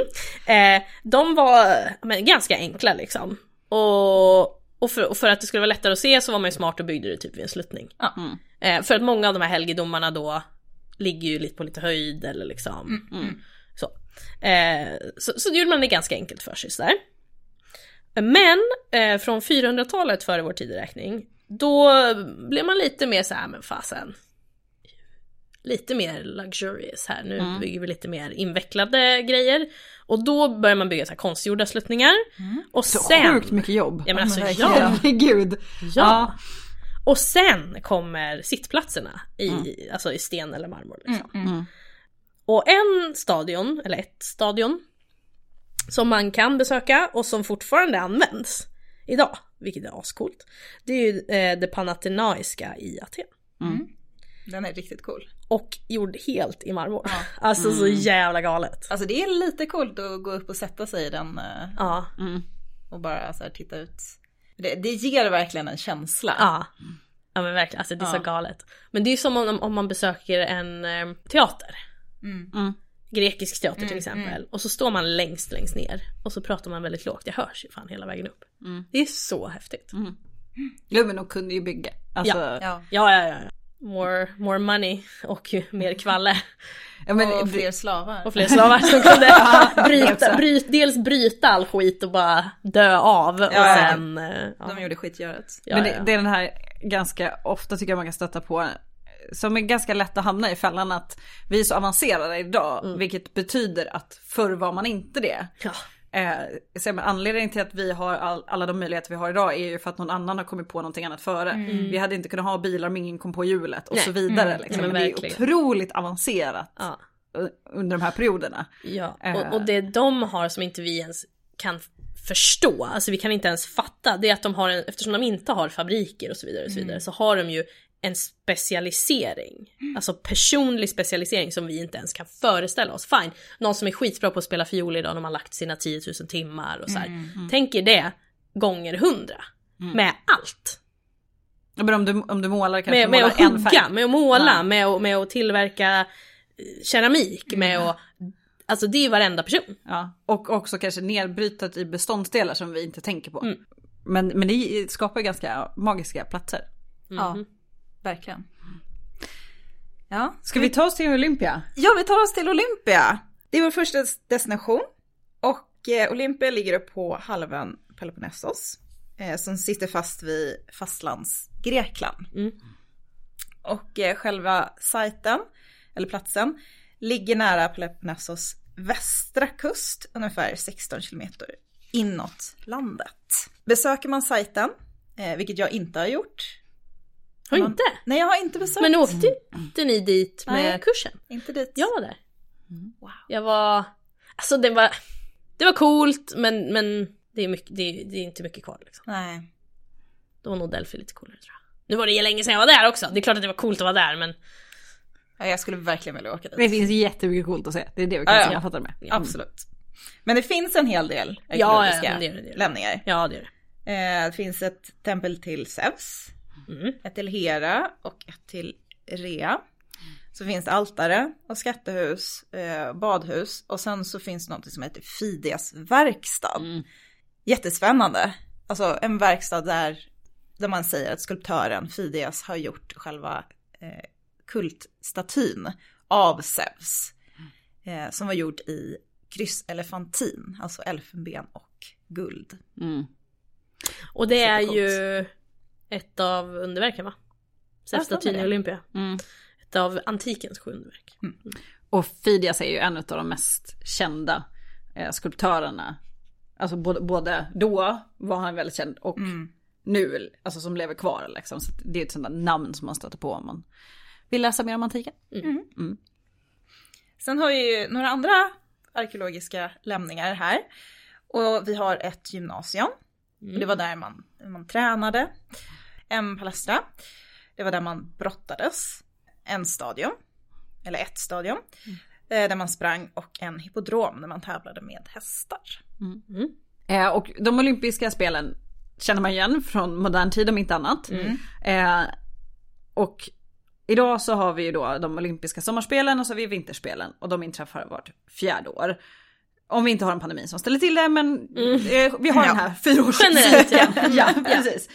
Eh, de var men, ganska enkla liksom. Och, och, för, och för att det skulle vara lättare att se så var man ju smart och byggde det typ vid en sluttning. Ja. Eh, för att många av de här helgedomarna då ligger ju lite på lite höjd eller liksom så. Eh, så. Så gjorde man det ganska enkelt för sig sådär. Men eh, från 400-talet före vår tideräkning, då blev man lite mer så här, men fasen. Lite mer luxurious här, nu bygger vi lite mer invecklade grejer. Och då börjar man bygga så här konstgjorda sluttningar. Och Så sen... sjukt mycket jobb. Ja men alltså ja. Herregud. Ja. Och sen kommer sittplatserna i, alltså i sten eller marmor. Liksom. Mm. Och en stadion, eller ett stadion, som man kan besöka och som fortfarande används idag, vilket är ascoolt, det är ju eh, det Panathinaika i Aten. Den är riktigt cool. Och gjord helt i marmor. Alltså så jävla galet. Alltså det är lite coolt att gå upp och sätta sig i den eh, Ja, och bara så här titta ut. Det, det ger verkligen en känsla. ja. Ja men verkligen, alltså det är så Ja. galet. Men det är ju som om, om man besöker en eh, teater. Mm. grekisk teater till exempel. Och så står man längst längst ner och så pratar man väldigt lågt. Jag hörs ju fan hela vägen upp. Det är så häftigt. Jo men de kunde ju bygga. Alltså, Ja. Ja. Ja, ja, ja. More, more money och ju mer kvalle. ja, men, och fler slavar. Och fler slavar som kunde bryta, bryt, dels bryta all skit och bara dö av. Och Ja, ja. sen... eh, Ja, De gjorde skitgöret. ja, men det, det är den här ganska ofta tycker jag man kan stöta på som är ganska lätt att hamna i fällan att vi är så avancerade idag vilket betyder att förr var man inte det. Eh, men anledningen till att vi har all, alla de möjligheter vi har idag är ju för att någon annan har kommit på någonting annat före. Vi hade inte kunnat ha bilar om ingen kom på hjulet och Nej. så vidare. Liksom. Nej, men men det är otroligt avancerat Ja. under de här perioderna. Ja, Eh. och, och det de har som inte vi ens kan förstå, alltså vi kan inte ens fatta, det är att de har en, eftersom de inte har fabriker och så vidare, och så, vidare så har de ju en specialisering. Alltså personlig specialisering som vi inte ens kan föreställa oss. Fine, någon som är skitbra på att spela fiol idag, de har lagt sina 10 000 timmar och så här. Tänk er det gånger hundra. Med allt. Ja, Men om du, om du målar kanske Med, med målar att en färg. hugga, med att måla, Ja. med, att, med att tillverka eh, keramik, med att... Alltså det är ju varenda person. Ja, och också kanske nedbrytat i beståndsdelar som vi inte tänker på. Mm. Men, men det skapar ju ganska magiska platser. Ja, verkligen. Ja, Ska vi ta oss till Olympia? Ja, vi tar oss till Olympia. Det är vår första destination. Och eh, Olympia ligger på halvön Peloponnesos. Eh, som sitter fast vid fastlands-Grekland. Mm. Och eh, själva sajten, eller platsen, ligger nära Peloponnesos västra kust, ungefär 16 kilometer inåt landet. Besöker man sajten, vilket jag inte har gjort. Har Man- inte? Nej, jag har inte besökt. Men åkte inte ni dit med Nej. kursen? Inte dit. Jag var där. Wow. Jag var... Alltså det var... Det var coolt men, men det, är mycket, det, är, det är inte mycket kvar liksom. Nej. Då var nog Delphi lite coolare tror jag. Nu var det ju länge sedan jag var där också. Det är klart att det var coolt att vara där men... Ja, jag skulle verkligen vilja åka dit. Det finns jättemycket coolt att se. Det är det vi kan Ja, ja. sammanfatta det med. Absolut. Men det finns en hel del Ja, ja, men det gör det, det gör det. lämningar. Ja det är det. Eh, det finns ett tempel till Zeus, Mm. ett till Hera och ett till Rea. Så finns det altare och skattehus, eh, badhus och sen så finns det något som heter Fidias verkstad. Jättespännande. Alltså en verkstad där, där man säger att skulptören Fidias har gjort själva eh, kultstatyn av Zeus. Eh, som var gjord i krysselefantin, alltså elfenben och guld. Mm. Och det är ju ett av underverken va? Stämmer i. Olympia. Mm. Ett av antikens sju underverk. Och Fidias är ju en av de mest kända eh, skulptörerna. Alltså både, både då var han väldigt känd och nu, alltså som lever kvar liksom. Så det är ett sånt där namn som man stöter på om man vill läsa mer om antiken. Sen har vi ju några andra arkeologiska lämningar här. Och vi har ett gymnasium. Och det var där man, man tränade. En palestra. Det var där man brottades. En stadion. Eller ett stadion. eh, Där man sprang och en hippodrom där man tävlade med hästar. Eh, och de olympiska spelen känner man igen från modern tid om inte annat. Eh, och idag så har vi ju då de olympiska sommarspelen och så har vi vinterspelen och de inträffar vart fjärde år. Om vi inte har en pandemi som ställer till det men eh, vi har Ja. den här fyraårs... Generellt, ja. ja, precis.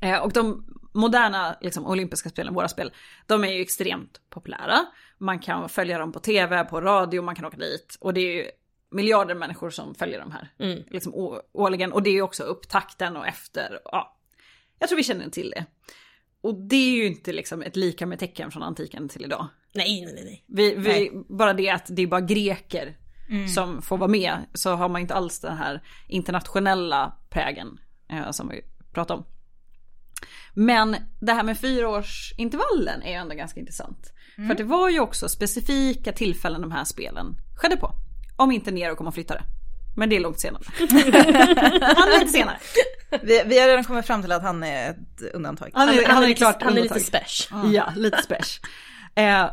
Eh, och de moderna liksom, olympiska spelen, våra spel, de är ju extremt populära. Man kan följa dem på tv, på radio, man kan åka dit. Och det är ju miljarder människor som följer de här Mm. liksom, årligen. Och det är ju också upptakten och efter. Ja, jag tror vi känner till det. Och det är ju inte liksom ett lika med tecken från antiken till idag. Nej, nej, nej, nej. Vi, vi, bara det att det är bara greker som får vara med så har man inte alls den här internationella prägen eh, som vi pratar om. Men det här med fyraårsintervallen är ju ändå ganska intressant. För att det var ju också specifika tillfällen de här spelen skedde på. Om inte Nero kom och flyttade. Men det är långt senare. Han är lite senare. Vi, vi har redan kommit fram till att han är ett undantag. Han är, han är lite, klart han är lite special. Ja, lite special. Eh,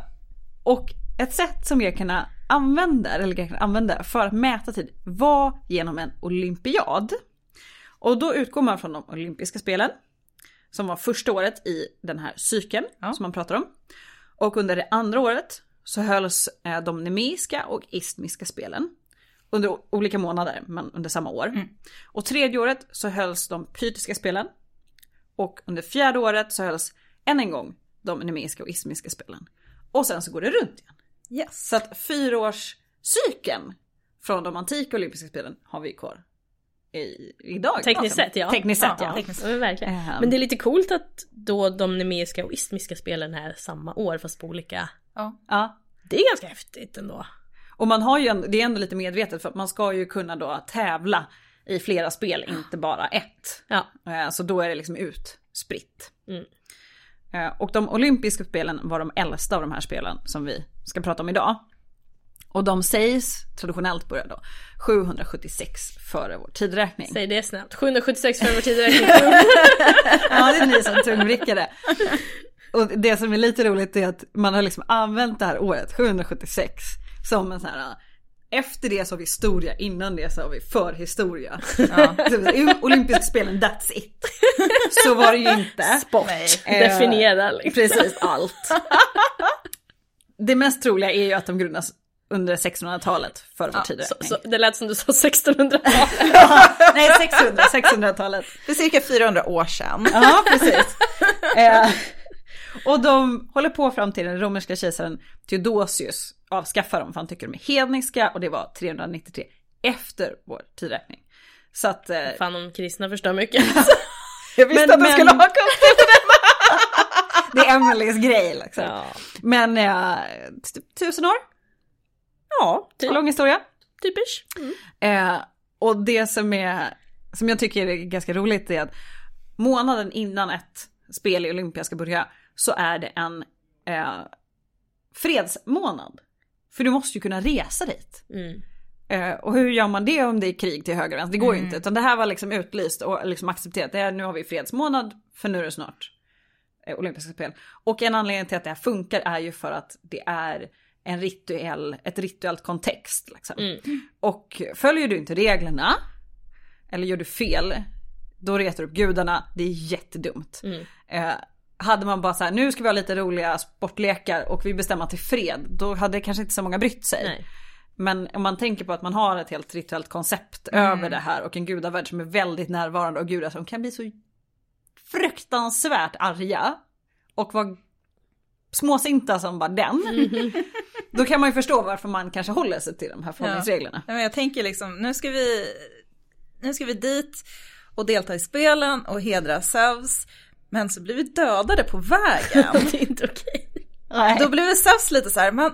och ett sätt som grekerna använder, eller grekerna använde för att mäta tid var genom en olympiad. Och då utgår man från de olympiska spelen. Som var första året i den här cykeln Ja. som man pratar om. Och under det andra året så hölls eh, de nemeiska och istmiska spelen. Under olika månader, men under samma år. Och tredje året så hölls de pytiska spelen. Och under fjärde året så hölls än en gång de nemeiska och istmiska spelen. Och sen så går det runt igen. Yes. Så att fyraårscykeln från de antika olympiska spelen har vi kvar i, idag. Tekniskt sett ja. Tekniskt sett ja. Tekniskt. Ja, men verkligen. Ehm. Men det är lite coolt att då de nemeiska och istmiska spelen är samma år fast på olika... Ja. ja. Det är ganska häftigt ändå. Och man har ju det är ändå lite medvetet för att man ska ju kunna då tävla i flera spel, inte bara ett. Ja. Eh, Så då är det liksom utspritt. Mm. Eh, Och de olympiska spelen var de äldsta av de här spelen som vi ska prata om idag. Och de sägs traditionellt börja då 776 före vår tidräkning. Säg det snabbt. 776 för vår tideräkning. Ja, det är ni som tungvrickade. Och det som är lite roligt är att man har liksom använt det här året, 776, som en sån här, efter det så har vi historia, innan det så har vi förhistoria. Ja. Ja. Olympiska spelen, that's it. Så var det ju inte. Sport. Nej. Eh, Definiera liksom. Precis allt. Det mest troliga är ju att de grundas under 1600-talet för vår Så, tidräkning. så, det lät som du sa 1600-talet. Nej, 600, 600-talet. För cirka 400 år sedan. Ja, precis. eh, och de håller på fram till den romerska kejsaren Theodosius avskaffar dem för han tycker de är hedniska och det var 393 efter vår tidräkning. Så att... Eh, Fan om kristna förstår mycket. Jag visste Men- att de men- skulle haka upp det är Emelies grej liksom. ja. Men eh, typ tusen år, ja, typ. lång historia. Typisch. Mm. Eh, och det som, är, som jag tycker är ganska roligt är att månaden innan ett spel i Olympia ska börja så är det en eh, fredsmånad. För du måste ju kunna resa dit. Mm. Eh, och hur gör man det om det är krig till höger och vänster? Det går ju Mm. inte. Utan det här var liksom utlyst och liksom accepterat. Det här, nu har vi fredsmånad för nu är det snart eh, olympiska spel. Och en anledning till att det här funkar är ju för att det är en rituell, ett rituellt kontext. Liksom. Mm. Och följer du inte reglerna, eller gör du fel, då retar du upp gudarna. Det är jättedumt. Mm. Eh, hade man bara så här, nu ska vi ha lite roliga sportlekar och vi bestämmer till fred, då hade kanske inte så många brytt sig. Nej. Men om man tänker på att man har ett helt rituellt koncept över det här och en gudavärld som är väldigt närvarande och gudar som kan bli så fruktansvärt arga och vara småsinta som bara den. Då kan man ju förstå varför man kanske håller sig till de här förhållningsreglerna. Ja, men jag tänker liksom, nu ska vi, nu ska vi dit och delta i spelen och hedra Zeus. Men så blir vi dödade på vägen. Det är inte okej. Nej. Då blev Zeus lite så här, men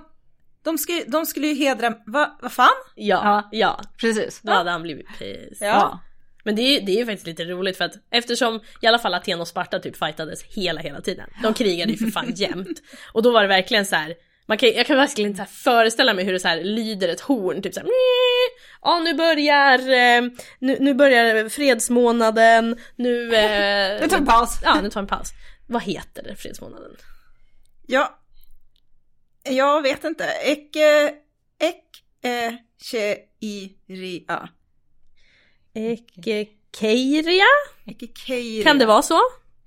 de, ska, ju- de skulle ju hedra, vad vad fan? Ja, Ja. ja. Precis. Då hade han blivit pissed. Ja. Men det är, ju- det är ju faktiskt lite roligt för att eftersom i alla fall Aten och Sparta typ fightades hela hela tiden. De krigade ju för fan jämt. Och då var det verkligen så här. Man kan, jag kan verkligen inte föreställa mig hur det så här lyder ett horn, typ såhär Ja nu börjar, eh, nu, nu börjar fredsmånaden, nu... Eh, Nu tar vi paus. Ja, nu tar vi en paus. Vad heter det, fredsmånaden? Ja, jag vet inte. Eke, ek, e, che, i, ri, a. Ekekeiria? Ekekeiria. Kan det vara så?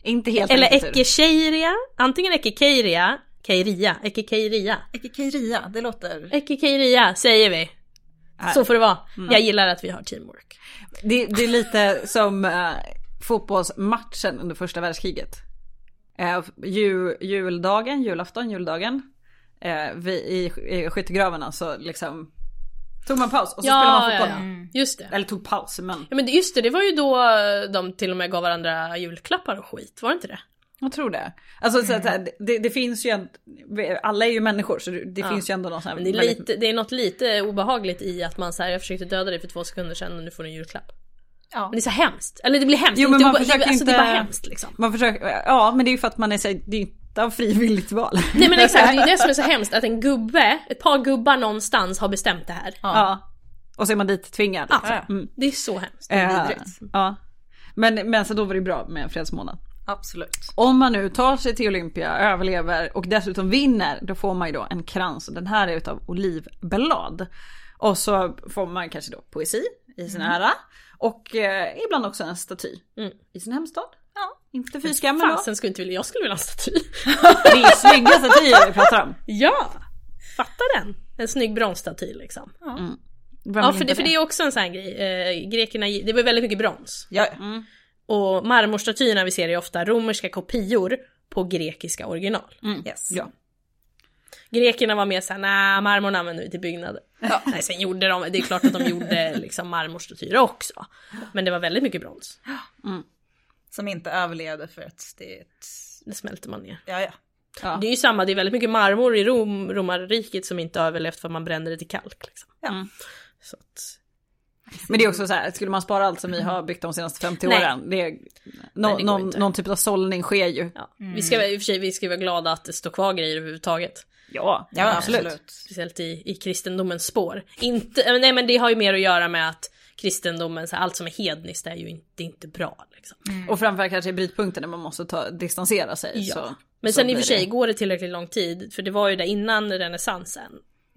Inte helt Eller ekekeiria. Antingen ekekeiria, keiria, ekekeiria. Ekekeiria, det låter... Ekekeiria säger vi. Nej. Så får det vara. Jag gillar att vi har teamwork. Det, det är lite som uh, fotbollsmatchen under första världskriget. Uh, jul, juldagen, julafton, juldagen. Uh, vi, i, I skyttegravarna så liksom tog man paus och så spelade man Ja, fotboll. ja, ja. Just det. Eller tog paus men Ja men just det, det var ju då de till och med gav varandra julklappar och skit, var det inte det? Jag tror det. Alltså så här, det, det finns ju en, alla är ju människor så det, Ja. finns ju ändå någon sån här Men det är, väldigt- lite, det är något lite obehagligt i att man säger jag försökte döda dig för två sekunder sedan och nu får du en julklapp. Ja. Men det är så hemskt. Eller det blir hemskt. Jo, men inte man försöker det, alltså, det är bara inte- hemskt liksom. Man försöker, ja men det är ju för att man är så, det är inte av frivilligt val. Nej men exakt, det är det som är så hemskt att en gubbe, ett par gubbar någonstans har bestämt det här. Ja. Och så är man dit tvingad. Ja. Mm. Det är så hemskt. Vidrigt. ja. Men, men så då var det bra med en fredsmånad. Absolut. Om man nu tar sig till Olympia, överlever och dessutom vinner, då får man ju då en krans. Den här är utav olivblad. Och så får man kanske då poesi i sin ära. Och eh, ibland också en staty Mm. i sin hemstad. Ja, inte fy skam då. Fasen skulle inte vilja, jag skulle vilja ha en staty. Det är snygga statyer vi pratar om. ja! Fatta den! En snygg bronsstaty liksom. Vem Ja för det, inte för det är också en sån här grej. Eh, grekerna, det var väldigt mycket brons. Ja, Och marmorstatyerna vi ser är ofta romerska kopior på grekiska original. yes. Ja. Grekerna var mer såhär, nej marmorn använder vi till byggnader. Nej sen gjorde de, det är klart att de gjorde liksom marmorstatyer också. Men det var väldigt mycket brons. Som inte överlevde för att det. Det smälter man ner. Ja, ja. Ja. Det är ju samma, det är väldigt mycket marmor i Rom, romarriket som inte överlevt för att man brände det till kalk. Liksom. Ja. Mm. Så att, Men det är också så här, skulle man spara allt som vi har byggt de senaste 50 Nej. åren, det är, nå, Nej, det någon, någon typ av sållning sker ju. ja. Vi ska i och för sig vi ska vara glada att det står kvar grejer överhuvudtaget. Ja, Ja, absolut. Speciellt i, i kristendomens spår. Inte, eh, nej men det har ju mer att göra med att kristendomen, så här, allt som är hedniskt är ju inte, det är inte bra. Liksom. Och framförallt kanske i brytpunkten när man måste ta, distansera sig. Ja. Så, Men så sen i och för sig, det. går det tillräckligt lång tid, för det var ju där innan renässansen,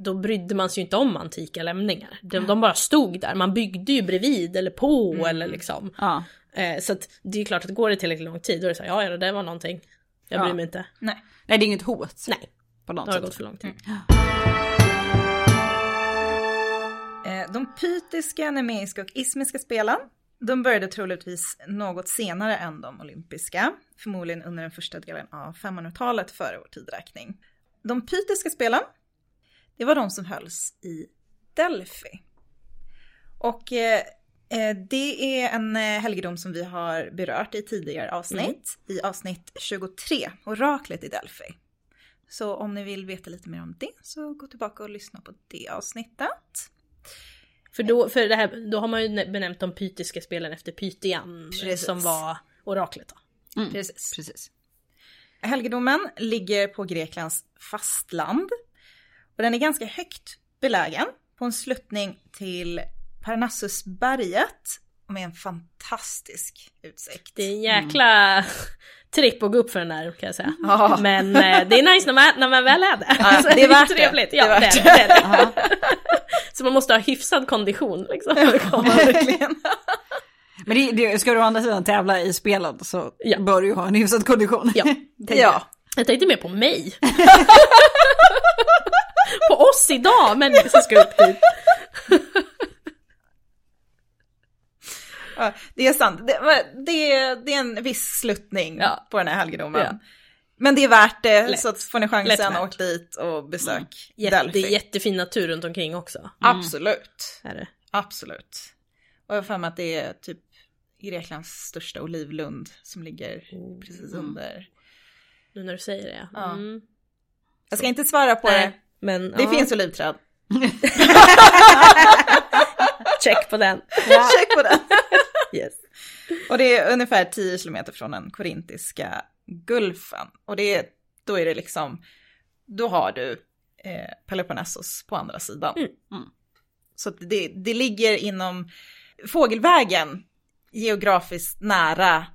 då brydde man sig ju inte om antika lämningar. De, de bara stod där, man byggde ju bredvid eller på eller liksom. Ja. Eh, så att det är ju klart att går det tillräckligt lång tid, då är det så här, ja ja det där var någonting. Jag Ja. bryr mig inte. Nej. Nej det är inget hot. Nej, På något har det sätt. gått för lång tid. Eh, De pytiska, nemeiska och ismiska spelen, de började troligtvis något senare än de olympiska, förmodligen under den första delen av 500-talet före vår tidräkning. De pytiska spelen, det var de som hölls i Delphi. Och eh, eh, det är en eh, helgedom som vi har berört i tidigare avsnitt, i avsnitt 23, oraklet i Delphi. Så om ni vill veta lite mer om det så gå tillbaka och lyssna på det avsnittet. För, då, för det här, då har man ju benämnt de pytiska spelen efter Pytian, Precis. som var oraklet. Då. Mm. Precis. Precis. Helgedomen ligger på Greklands fastland. Och den är ganska högt belägen på en sluttning till Parnassusberget med en fantastisk utsikt. Det är en jäkla tripp att gå upp för den där kan jag säga. Ja. Men eh, det är nice när man, när man väl är det. Ja, Så det är värt det. trevligt. Det Ja, är värt är det. det, är det. Så man måste ha hyfsad kondition liksom. komma. verkligen. Men det, det, ska du å andra sidan tävla i spelen så Ja. bör du ju ha en hyfsad kondition. Ja, jag. Ja. Jag tänkte mer på mig. på oss idag, människor som ska upp hit. ja, det är sant. Det, det, det är en viss sluttning Ja. på den här helgedomen. Ja. Men det är värt det, Lätt. så att får ni chansen, åk dit och besök Jätte, Delphi. det är jättefin natur runt omkring också. Absolut. Är det. Absolut. Och jag har för mig att det är typ Greklands största olivlund som ligger precis under. Nu när du säger det. Ja. Mm. Jag ska inte svara på Nej, det. Men Det ja, finns olivträd. check på den. Check på den. Yes. Och det är ungefär 10 kilometer från den korintiska gulfen. Och det är, då är det liksom, då har du eh, Peloponnesos på andra sidan. Mm. Mm. Så det, det ligger inom fågelvägen geografiskt nära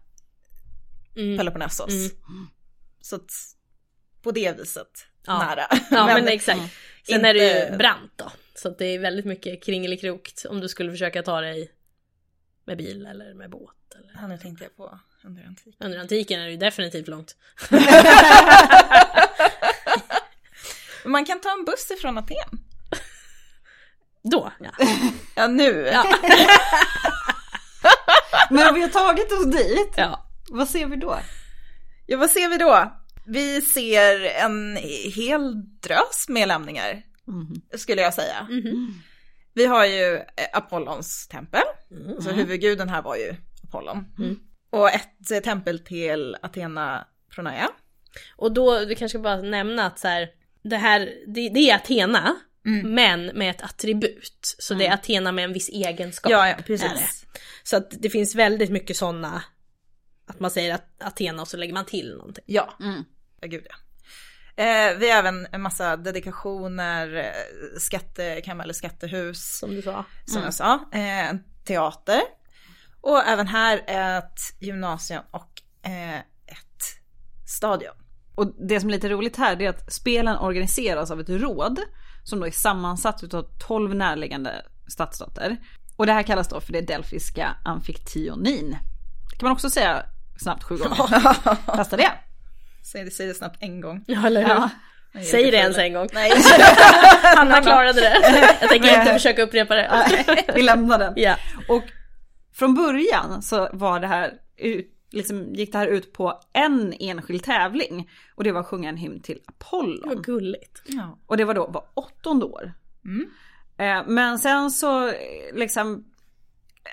Mm. Peloponnesos. Mm. Så att på det viset Ja. nära. Ja men, exakt. Sen är det ju inte- brant då. Så det är väldigt mycket kringelikrokt om du skulle försöka ta dig med bil eller med båt. Eller... Ja, nu tänkte jag på under antiken. Under antiken är det ju definitivt långt. Man kan ta en buss ifrån Aten. Då, ja. Ja, nu. Men om vi har tagit oss dit, ja. vad ser vi då? Ja, vad ser vi då? Vi ser en hel drös med lämningar, skulle jag säga. Vi har ju eh, Apollons tempel, så huvudguden här var ju Apollon. Och ett eh, tempel till Athena Pronaia. Och då, vi kanske bara nämna att så här, det här, det, det är Athena, men med ett attribut. Så det är Athena med en viss egenskap. Ja, ja, precis. Så att det finns väldigt mycket sådana, att man säger att Athena och så lägger man till någonting. Ja, Mm. Gud ja. Eh, vi har även en massa dedikationer, eh, skattekammare eller skattehus. Som du sa. som jag sa, eh, teater. Och även här ett gymnasium och eh, ett stadion. Och det som är lite roligt här är att spelen organiseras av ett råd som då är sammansatt av 12 närliggande stadsstater. Och det här kallas då för det delfiska amfiktionin. Det kan man också säga snabbt sju gånger. Testa det. Säg det, säg det snabbt en gång. Ja, eller hur? Ja. Säg det ens en gång. Nej, Hanna klarade det. Jag tänker inte försöka upprepa det. Vi lämnar den. Ja. Och från början så var det här, liksom, gick det här ut på en enskild tävling. Och det var att sjunga en hymn till Apollon. Vad gulligt. ja. Och det var då var åttonde år. Eh, men sen så eh, liksom,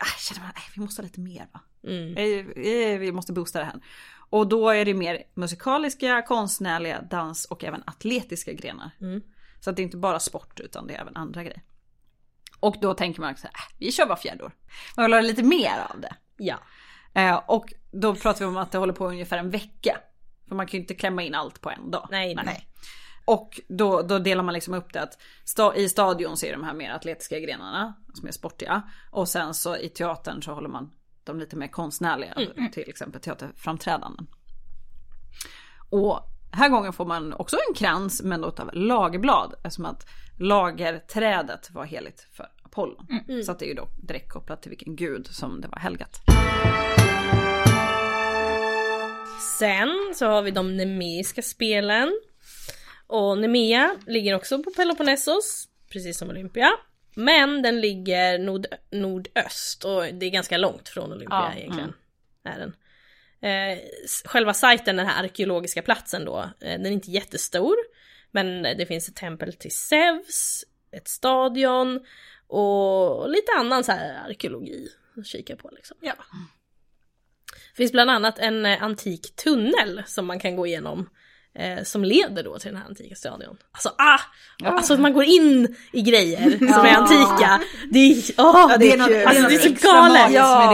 ah, känner man att vi måste ha lite mer va? Mm. Eh, Vi måste boosta det här. Och då är det mer musikaliska, konstnärliga, dans och även atletiska grenar. Mm. Så att det är inte bara sport utan det är även andra grejer. Och då tänker man så här, äh, vi kör bara fjärde år. Man vill ha lite mer av det. Ja. Eh, och då pratar vi om att det håller på ungefär en vecka. För man kan ju inte klämma in allt på en dag. Nej, nej. Nej. Och då, då delar man liksom upp det att sta, i stadion så är de här mer atletiska grenarna som är sportiga. Och sen så i teatern så håller man de lite mer konstnärliga, till exempel teaterframträdanden. Och här gången får man också en krans men då av lagerblad eftersom att lagerträdet var heligt för Apollon. Så att det är ju då direkt kopplat till vilken gud som det var helgat. Sen så har vi de nemeiska spelen. Och Nemea ligger också på Peloponnesos, precis som Olympia. Men den ligger nord nordöst och det är ganska långt från Olympia Ja, egentligen. Är den. Eh, själva sajten, den här arkeologiska platsen då, eh, den är inte jättestor. Men det finns ett tempel till Zeus, ett stadion och lite annan så här arkeologi att kika på liksom. Ja. Det finns bland annat en eh, antik tunnel som man kan gå igenom. Eh, som leder då till den här antika stadion. Alltså ah! Alltså att man går in i grejer som är antika. Det är, åh, det är något- det är alltså, det är så galet. det. Ja,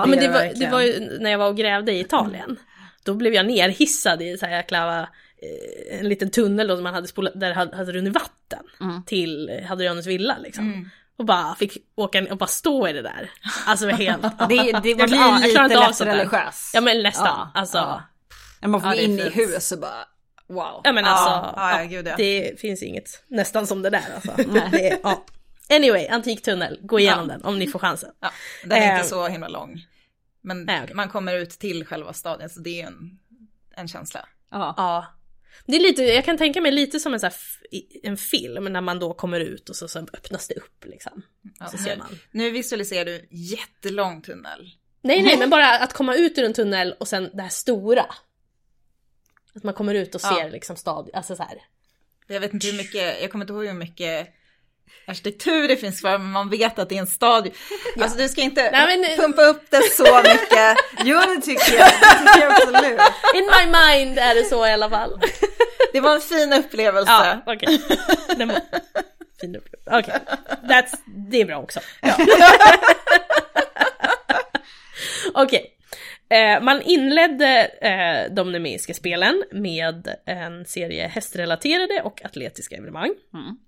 Ja, men det det var, det det var ju när jag var och grävde i Italien. Då blev jag nerhissad i så här jäkla eh, en liten tunnel då som man hade spolat, där det hade, hade runnit vatten till Hadrianus villa liksom. Och bara fick åka och bara stå i det där. Alltså det var helt... Det, det var blir- blir jag klarar lite lätt sånt där. religiös. Ja men nästan. Ja, alltså. ja. Man får Ja, det in i hus och bara wow. Ja men alltså, ja, ja, gud, ja. det finns inget nästan som det där alltså. det ja. Anyway, antik tunnel, gå igenom den om ni får chansen. Den är Eh. inte så himla lång. Men Nej, okej. man kommer ut till själva stadion så det är en, en känsla. Ja. Det är lite, jag kan tänka mig lite som en, så här, en film när man då kommer ut och så, så öppnas det upp liksom. Så nu, ser man. nu visualiserar du jättelång tunnel. Nej nej men bara att komma ut ur en tunnel och sen det här stora. Att man kommer ut och Ja. ser liksom stad, alltså så här. Jag vet inte hur mycket, jag kommer inte ihåg hur mycket arkitektur det finns kvar, men man vet att det är en stadion. Alltså du ska inte Nej, men- pumpa upp det så mycket. Jo det tycker jag, det tycker jag absolut. In my mind är det så i alla fall. Det var en fin upplevelse. Ja, okej. Den var fin upplevelse. Okej, That's- det är bra också. Okej. Eh, man inledde eh, de nemeiska spelen med en serie hästrelaterade och atletiska evenemang. Mm.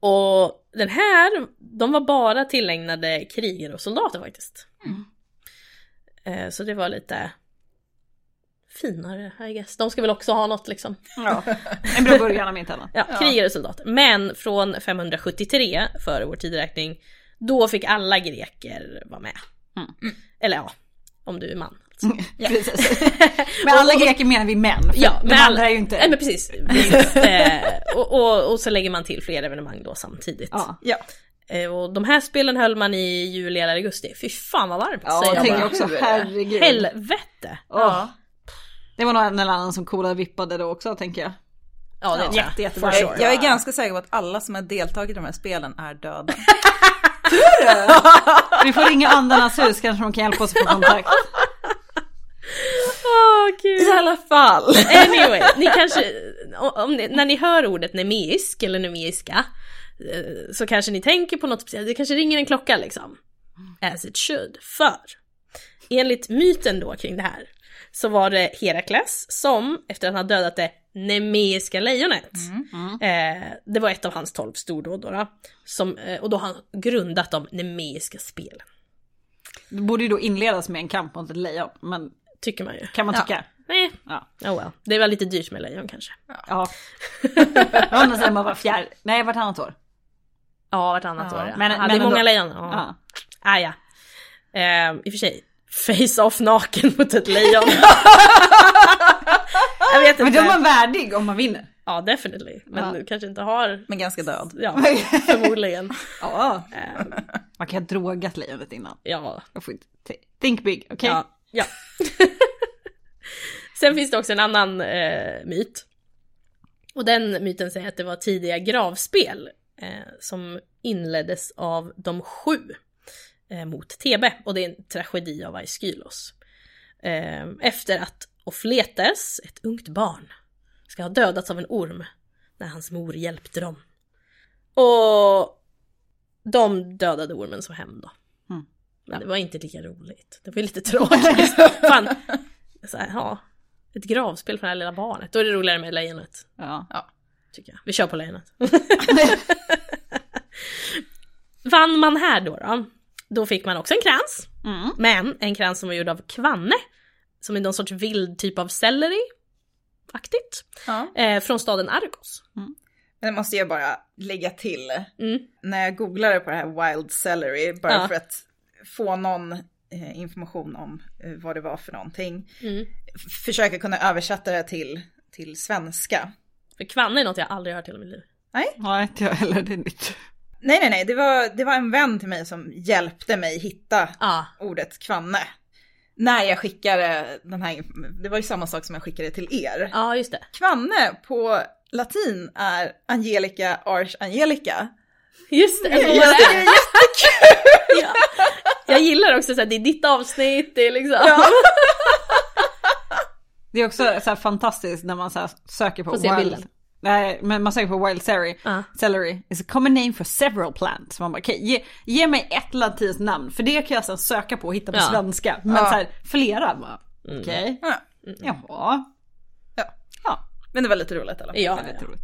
Och den här, de var bara tillägnade krigare och soldater faktiskt. Eh, så det var lite finare, I guess. De ska väl också ha något liksom. Ja. En bra början om inte annat. Ja, krigare och soldater. Men från 573 före vår tideräkning, då fick alla greker vara med. Mm. Eller ja, om du är man. enkelt. Precis. Med alla greker menar vi män, för Ja, de andra är ju inte... Nej men precis. eh, och, och, och så lägger man till fler evenemang då samtidigt. Ja, Ja. Eh, och de här spelen höll man i juli eller augusti. Fy fan vad varmt ja säger jag jag också, herregud. Helvete! Ja. Det var nog en eller annan som coolade vippade då också tänker jag. Ja det Ja, jag. jätte, jätte For bra. sure. Jag är ganska säker på att alla som har deltagit i de här spelen är döda. Vi får ringa Andarnas hus kanske de kan hjälpa oss att få kontakt. Åh gud. I alla fall. Anyway, ni kanske, om ni, när ni hör ordet nemeisk eller nemeiska eh, så kanske ni tänker på något speciellt, det kanske ringer en klocka liksom. As it should. För enligt myten då kring det här så var det Herakles som efter att han dödat det nemeiska lejonet, eh, det var ett av hans tolv stordåd då, då som, eh, och då har han grundat de nemeiska spelen. Det borde ju då inledas med en kamp mot ett lejon, men Tycker man ju. kan man tycka. Nej, Ja. oh well. Det var lite dyrt med lejon kanske. Ja. Andra sidan man var fjärde, nej vartannat år. Ja, vartannat Ja. år ja. Men- Men, men hade många lejon. Ja. Ja. Ah, ja. Eh, I och för sig, face-off naken mot ett lejon. jag vet Men inte. då är man värdig om man vinner. Ja, definitely. Men Ja. du kanske inte har... Men ganska död. Ja, förmodligen. Ja. Eh, Man kan ha drogat lejonet innan. ja, Jag får inte think big, okej? ja, ja. Sen finns det också en annan eh, myt. Och den myten säger att det var tidiga gravspel eh, som inleddes av de sju eh, mot Thebe. Och det är en tragedi av Aeschylos. Eh, efter att Ofletes, ett ungt barn, ska ha dödats av en orm när hans mor hjälpte dem. Och de dödade ormen som hämnd då. Mm. Men det var inte lika roligt. Det var lite tragiskt. Fan. Så här, ja. Ett gravspel för det här lilla barnet. Då är det roligare med lejonet. Ja. Tycker jag. Vi kör på lejonet. Vann man här då, då? Då fick man också en krans. Mm. Men en krans som var gjord av kvanne. Som är någon sorts vild typ av selleri. Aktigt. Ja. Eh, från staden Argos. Men det måste jag bara lägga till. Mm. När jag googlade på det här wild celery, bara Ja. för att få någon eh, information om eh, vad det var för någonting. Mm. Försöka kunna översätta det till, till svenska. För kvanne är något jag aldrig hört i hela mitt liv. Nej, inte jag heller, det är nytt. Nej, nej, nej, det var, det var en vän till mig som hjälpte mig hitta Ja. ordet kvanne. När jag skickade den här, det var ju samma sak som jag skickade till er. Ja, just det. Kvanne på latin är Angelica ars Angelica. Just det. Det är jättekul! ja. jag gillar också så här, det är ditt avsnitt, det är liksom. Ja. Det är också så här fantastiskt när man så här söker på Får se wild... Nej, men man söker på wild celery. Ja. Celery is a common name for several plants. Man bara, okej, ge, ge mig ett latinskt namn. För det kan jag sen söka på och hitta på Ja. svenska. Men Ja. så här, flera bara, okej. Ja. Jaha. Ja. Ja, Men det var lite roligt fall. Ja, väldigt roligt.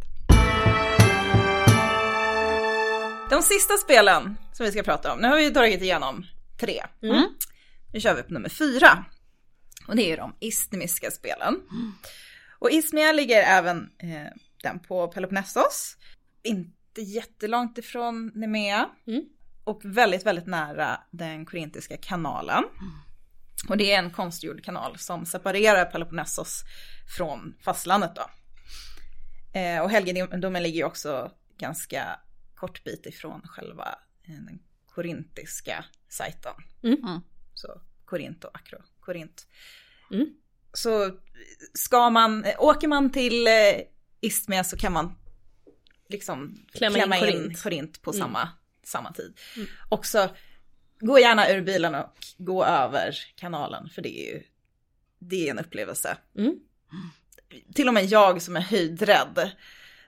De sista spelen som vi ska prata om, nu har vi tagit igenom tre. Mm. Nu kör vi på nummer fyra. Och det är de istmiska spelen. Och Ismia ligger även eh, den på Peloponnesos. Inte jättelångt ifrån Nemea. Mm. Och väldigt, väldigt nära den korintiska kanalen. Och det är en konstgjord kanal som separerar Peloponnesos från fastlandet då. Eh, och helgedomen ligger ju också ganska kort bit ifrån själva eh, den korintiska sajten. Mm. Mm. Så Korint och Akro, Korint. Mm. Så ska man, eh, åker man till eh, Istmia så kan man liksom Klämma klämma, in in, Korint. Korint. på Mm. samma, samma tid. Och så gå gärna ur bilen och gå över kanalen för det är ju det är en upplevelse. Mm. Till och med jag som är höjdrädd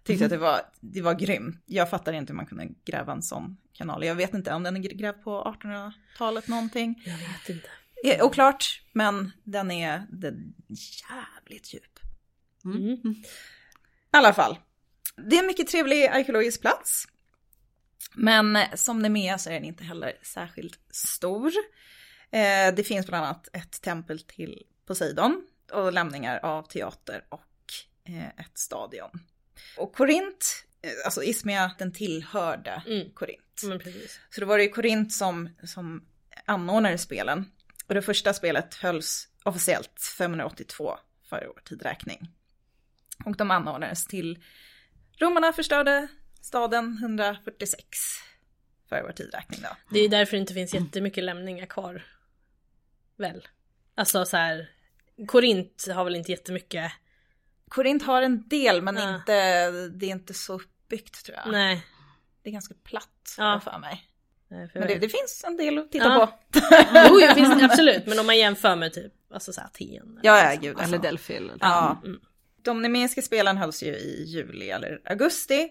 tyckte att det var, det var grymt. Jag fattar inte hur man kunde gräva en sån kanal. Jag vet inte om den är grävd på 1800-talet någonting. Jag vet inte. Eh, Oklart, men den är, den är jävligt djup. Mm. I alla fall. Det är en mycket trevlig arkeologisk plats. Men som Nemea så är den inte heller särskilt stor. Eh, det finns bland annat ett tempel till Poseidon och lämningar av teater och eh, ett stadion. Och Korint, eh, alltså Ismia, den tillhörde Mm. Korint. Precis. Så det var det ju Korint som, som anordnade spelen. Och det första spelet hölls officiellt 582 före vår tidräkning. Och de anordnades till romarna förstörde staden 146 före vår tidräkning då. Det är därför det inte finns jättemycket lämningar kvar. Väl? Alltså så här. Korint har väl inte jättemycket. Korint har en del men Ja. inte, det är inte så uppbyggt tror jag. Nej. Det är ganska platt Ja. för mig. Nej, för Men det, det finns en del att titta Ja. på. Jo, det finns absolut. Men om man jämför med typ, alltså så här Aten. Ja, eller ja så. gud. Eller Alltså. Delphi. Eller... Ja. Mm. De nemeiska spelen hölls ju i juli eller augusti.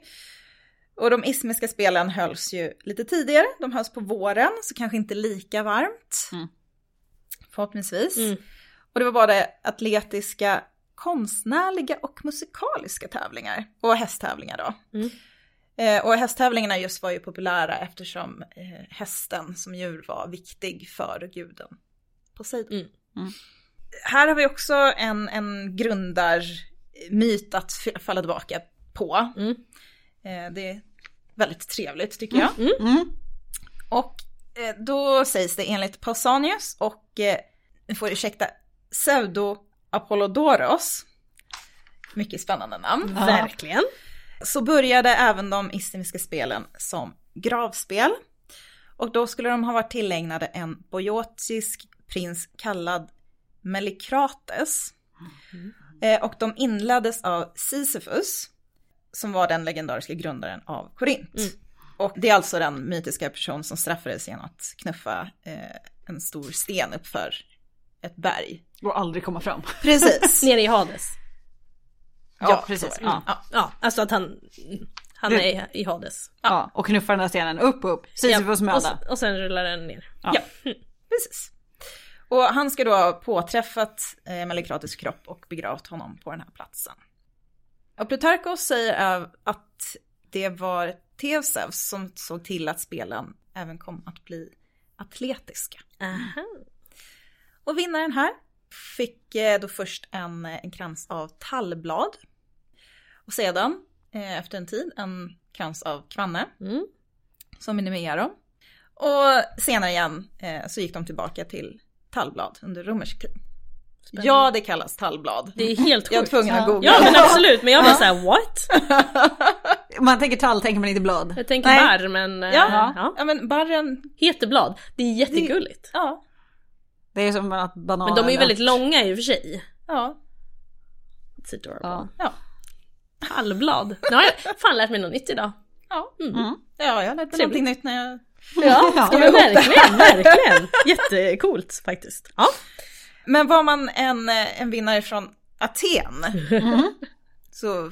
Och de ismiska spelen hölls ju lite tidigare. De hölls på våren, så kanske inte lika varmt. Mm. Förhoppningsvis. Mm. Och det var både atletiska, konstnärliga och musikaliska tävlingar. Och hästtävlingar då. Mm. Eh, och hästtävlingarna just var ju populära eftersom eh, hästen som djur var viktig för guden Poseidon. Mm. Mm. Här har vi också en, en grundarmyt att falla tillbaka på. Mm. Eh, det är väldigt trevligt tycker jag. Mm. Och eh, då sägs det enligt Pausanias och, eh, ni får ursäkta, Pseudo Apollodoros, mycket spännande namn, Verkligen. så började även de istimiska spelen som gravspel. Och då skulle de ha varit tillägnade en boiotisk prins kallad Melikrates. Eh, och de inleddes av Sisyfus, som var den legendariska grundaren av Korint. Mm. Och det är alltså den mytiska person som straffades genom att knuffa eh, en stor sten upp för ett berg. Och aldrig komma fram. Precis. Nere i Hades. Ja, så precis. det. Ja. Ja. Ja, alltså att han, han är i Hades. Ja, och knuffar den där stenen upp, upp. Sisyfos Ja, och, möda. s- och sen rullar den ner. Ja. Ja, precis. Och han ska då ha påträffat eh, Melikrates kropp och begravt honom på den här platsen. Och Plutarkos säger eh, att det var Theseus som såg till att spelen även kom att bli atletiska. Aha. Och vinnaren här fick eh, då först en, en krans av tallblad. Och sedan, eh, efter en tid, en krans av kvanne Mm. som minimerar dem. Och senare igen eh, så gick de tillbaka till tallblad under romersk tid. Spännande. Ja, det kallas tallblad. Det är helt Jag är sjukt. tvungen att Ja. googla. Ja men absolut, men jag var såhär what? Man tänker tall tänker man inte blad. Jag tänker Nej. barr men... eh, Ja, ja. ja men barren, Heter blad. Det är jättegulligt. ja, Det är som att bananer... Men de är ju väldigt långa i och för sig. ja, It's adorable. Ja. ja. Tallblad. Nu har jag fan lärt mig något nytt idag. Ja, Mm. Mm. ja jag lärde mig Trevligt. någonting nytt när jag... Ja, Ja. men verkligen, verkligen. Jättecoolt faktiskt. Ja. Men var man en, en vinnare från Aten Mm. så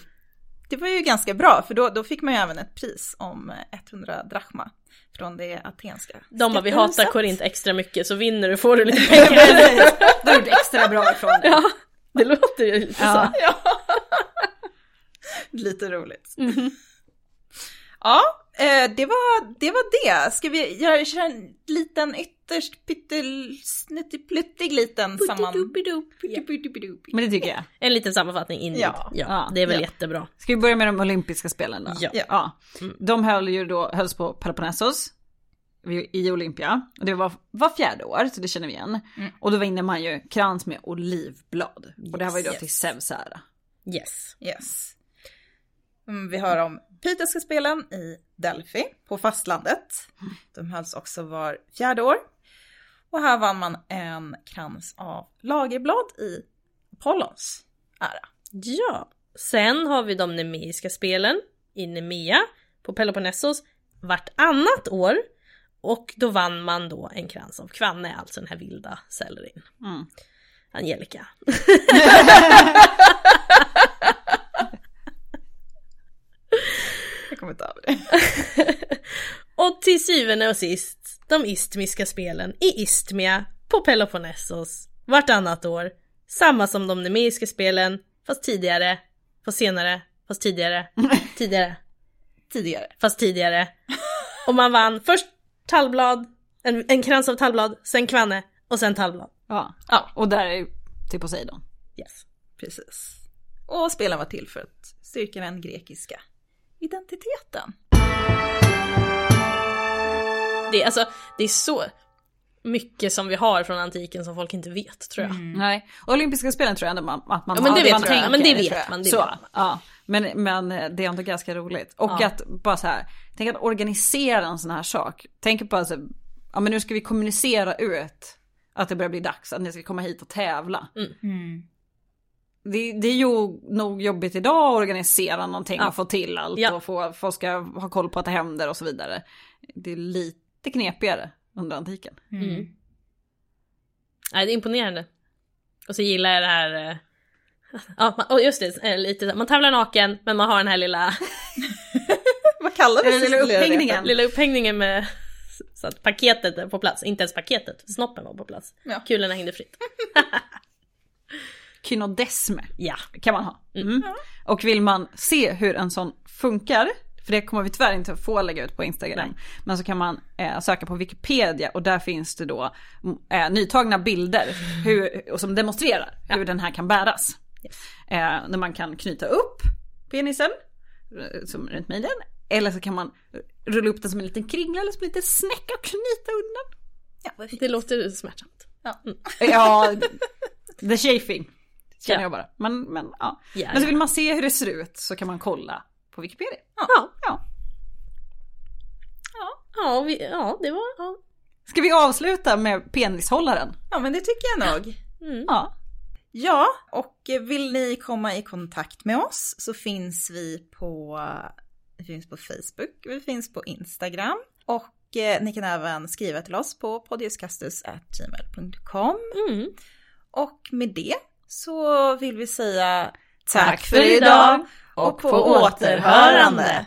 det var ju ganska bra för då, då fick man ju även ett pris om eh, 100 drachma från det atenska De bara, vi hatar. Korint extra mycket så vinner du får du lite pengar. Du gjort extra bra ifrån dig. ja, det låter ju lite Ja. så. Ja. Lite roligt. Mhm. Ja, det var, det var det. Ska vi göra köra en liten ytterst pyttelsnuttipluttig liten samman... Men det tycker jag. En liten sammanfattning innan. Ja. Ja, det är väl Ja. jättebra. Ska vi börja med de olympiska spelen då? Ja. Ja. Mm. De höll ju då, hölls på Peloponnesos i Olympia. Och det var var fjärde år, så det känner vi igen. Mm. Och då vinner man ju krans med olivblad. Och det här var ju då Yes. till Zeus ära. Yes. Yes. Mm, vi hör om Pythiska spelen i Delphi på fastlandet. De hölls också var fjärde år. Och här vann man en krans av lagerblad i Apollons ära. Ja. Sen har vi de nemeiska spelen i Nemea på Peloponnesos vartannat år. Och då vann man då en krans av kvanne, alltså den här vilda sellerin. Mm. Angelica. Jag kommer inte över det. Och till syvende och sist de istmiska spelen i Istmia på Peloponnesos vartannat år. Samma som de nemeiska spelen, fast tidigare, fast senare, fast tidigare, tidigare, Tidigare. fast tidigare. Och man vann först tallblad, en, en krans av tallblad, sen kvanne och sen tallblad. Ja. Ja, Och där är till Poseidon. Yes. precis. Och spelen var till för att styrka den grekiska identiteten. Det är alltså, det är så... mycket som vi har från antiken som folk inte vet tror jag. Nej, olympiska spelen tror jag ändå man, att man Ja, men har. det vet man tänker, Men det vet jag. man, det Så, vet man. Ja. Men, men det är ändå ganska roligt. Och Ja. att bara så här, tänk att organisera en sån här sak. Tänk på alltså, ja men nu ska vi kommunicera ut att det börjar bli dags, att ni ska komma hit och tävla. Mm. Det, det är ju nog jobbigt idag att organisera någonting Ja. och få till allt Ja. och få, folk ska ha koll på att det händer och så vidare. Det är lite knepigare under antiken. Mm. Nej, det är imponerande. Och så gillar jag det här... eh, Ja, man, och just det, eh, lite, man tävlar naken men man har den här lilla, Vad kallar vi det lilla upphängningen? lilla upphängningen med så att paketet är på plats. Inte ens paketet, snoppen var på plats. Ja. Kulorna hängde fritt. Kynodesme Ja. kan man ha. Mm. Och vill man se hur en sån funkar, för det kommer vi tyvärr inte få lägga ut på Instagram, men så kan man eh, söka på Wikipedia och där finns det då mm, eh, nytagna bilder hur, och som demonstrerar hur den här kan bäras. Eh, när man kan knyta upp penisen eh, som runt midjan, eller så kan man rulla upp den som en liten kringla eller som en liten snäcka och knyta undan. Ja. Det låter smärtsamt. Ja, the chafing känner Ja. jag bara. Men, men, ja. Ja, men så ja. vill man se hur det ser ut så kan man kolla på Wikipedia. Ja, Ja. ja, vi, ja det var... Ja. Ska vi avsluta med penishållaren? Ja, men det tycker jag nog. Mm. Ja. Ja, och vill ni komma i kontakt med oss så finns vi på, vi finns på Facebook, vi finns på Instagram och eh, ni kan även skriva till oss på podiuskastus.gmail.com. Mm. Och med det så vill vi säga Tack för idag och på återhörande.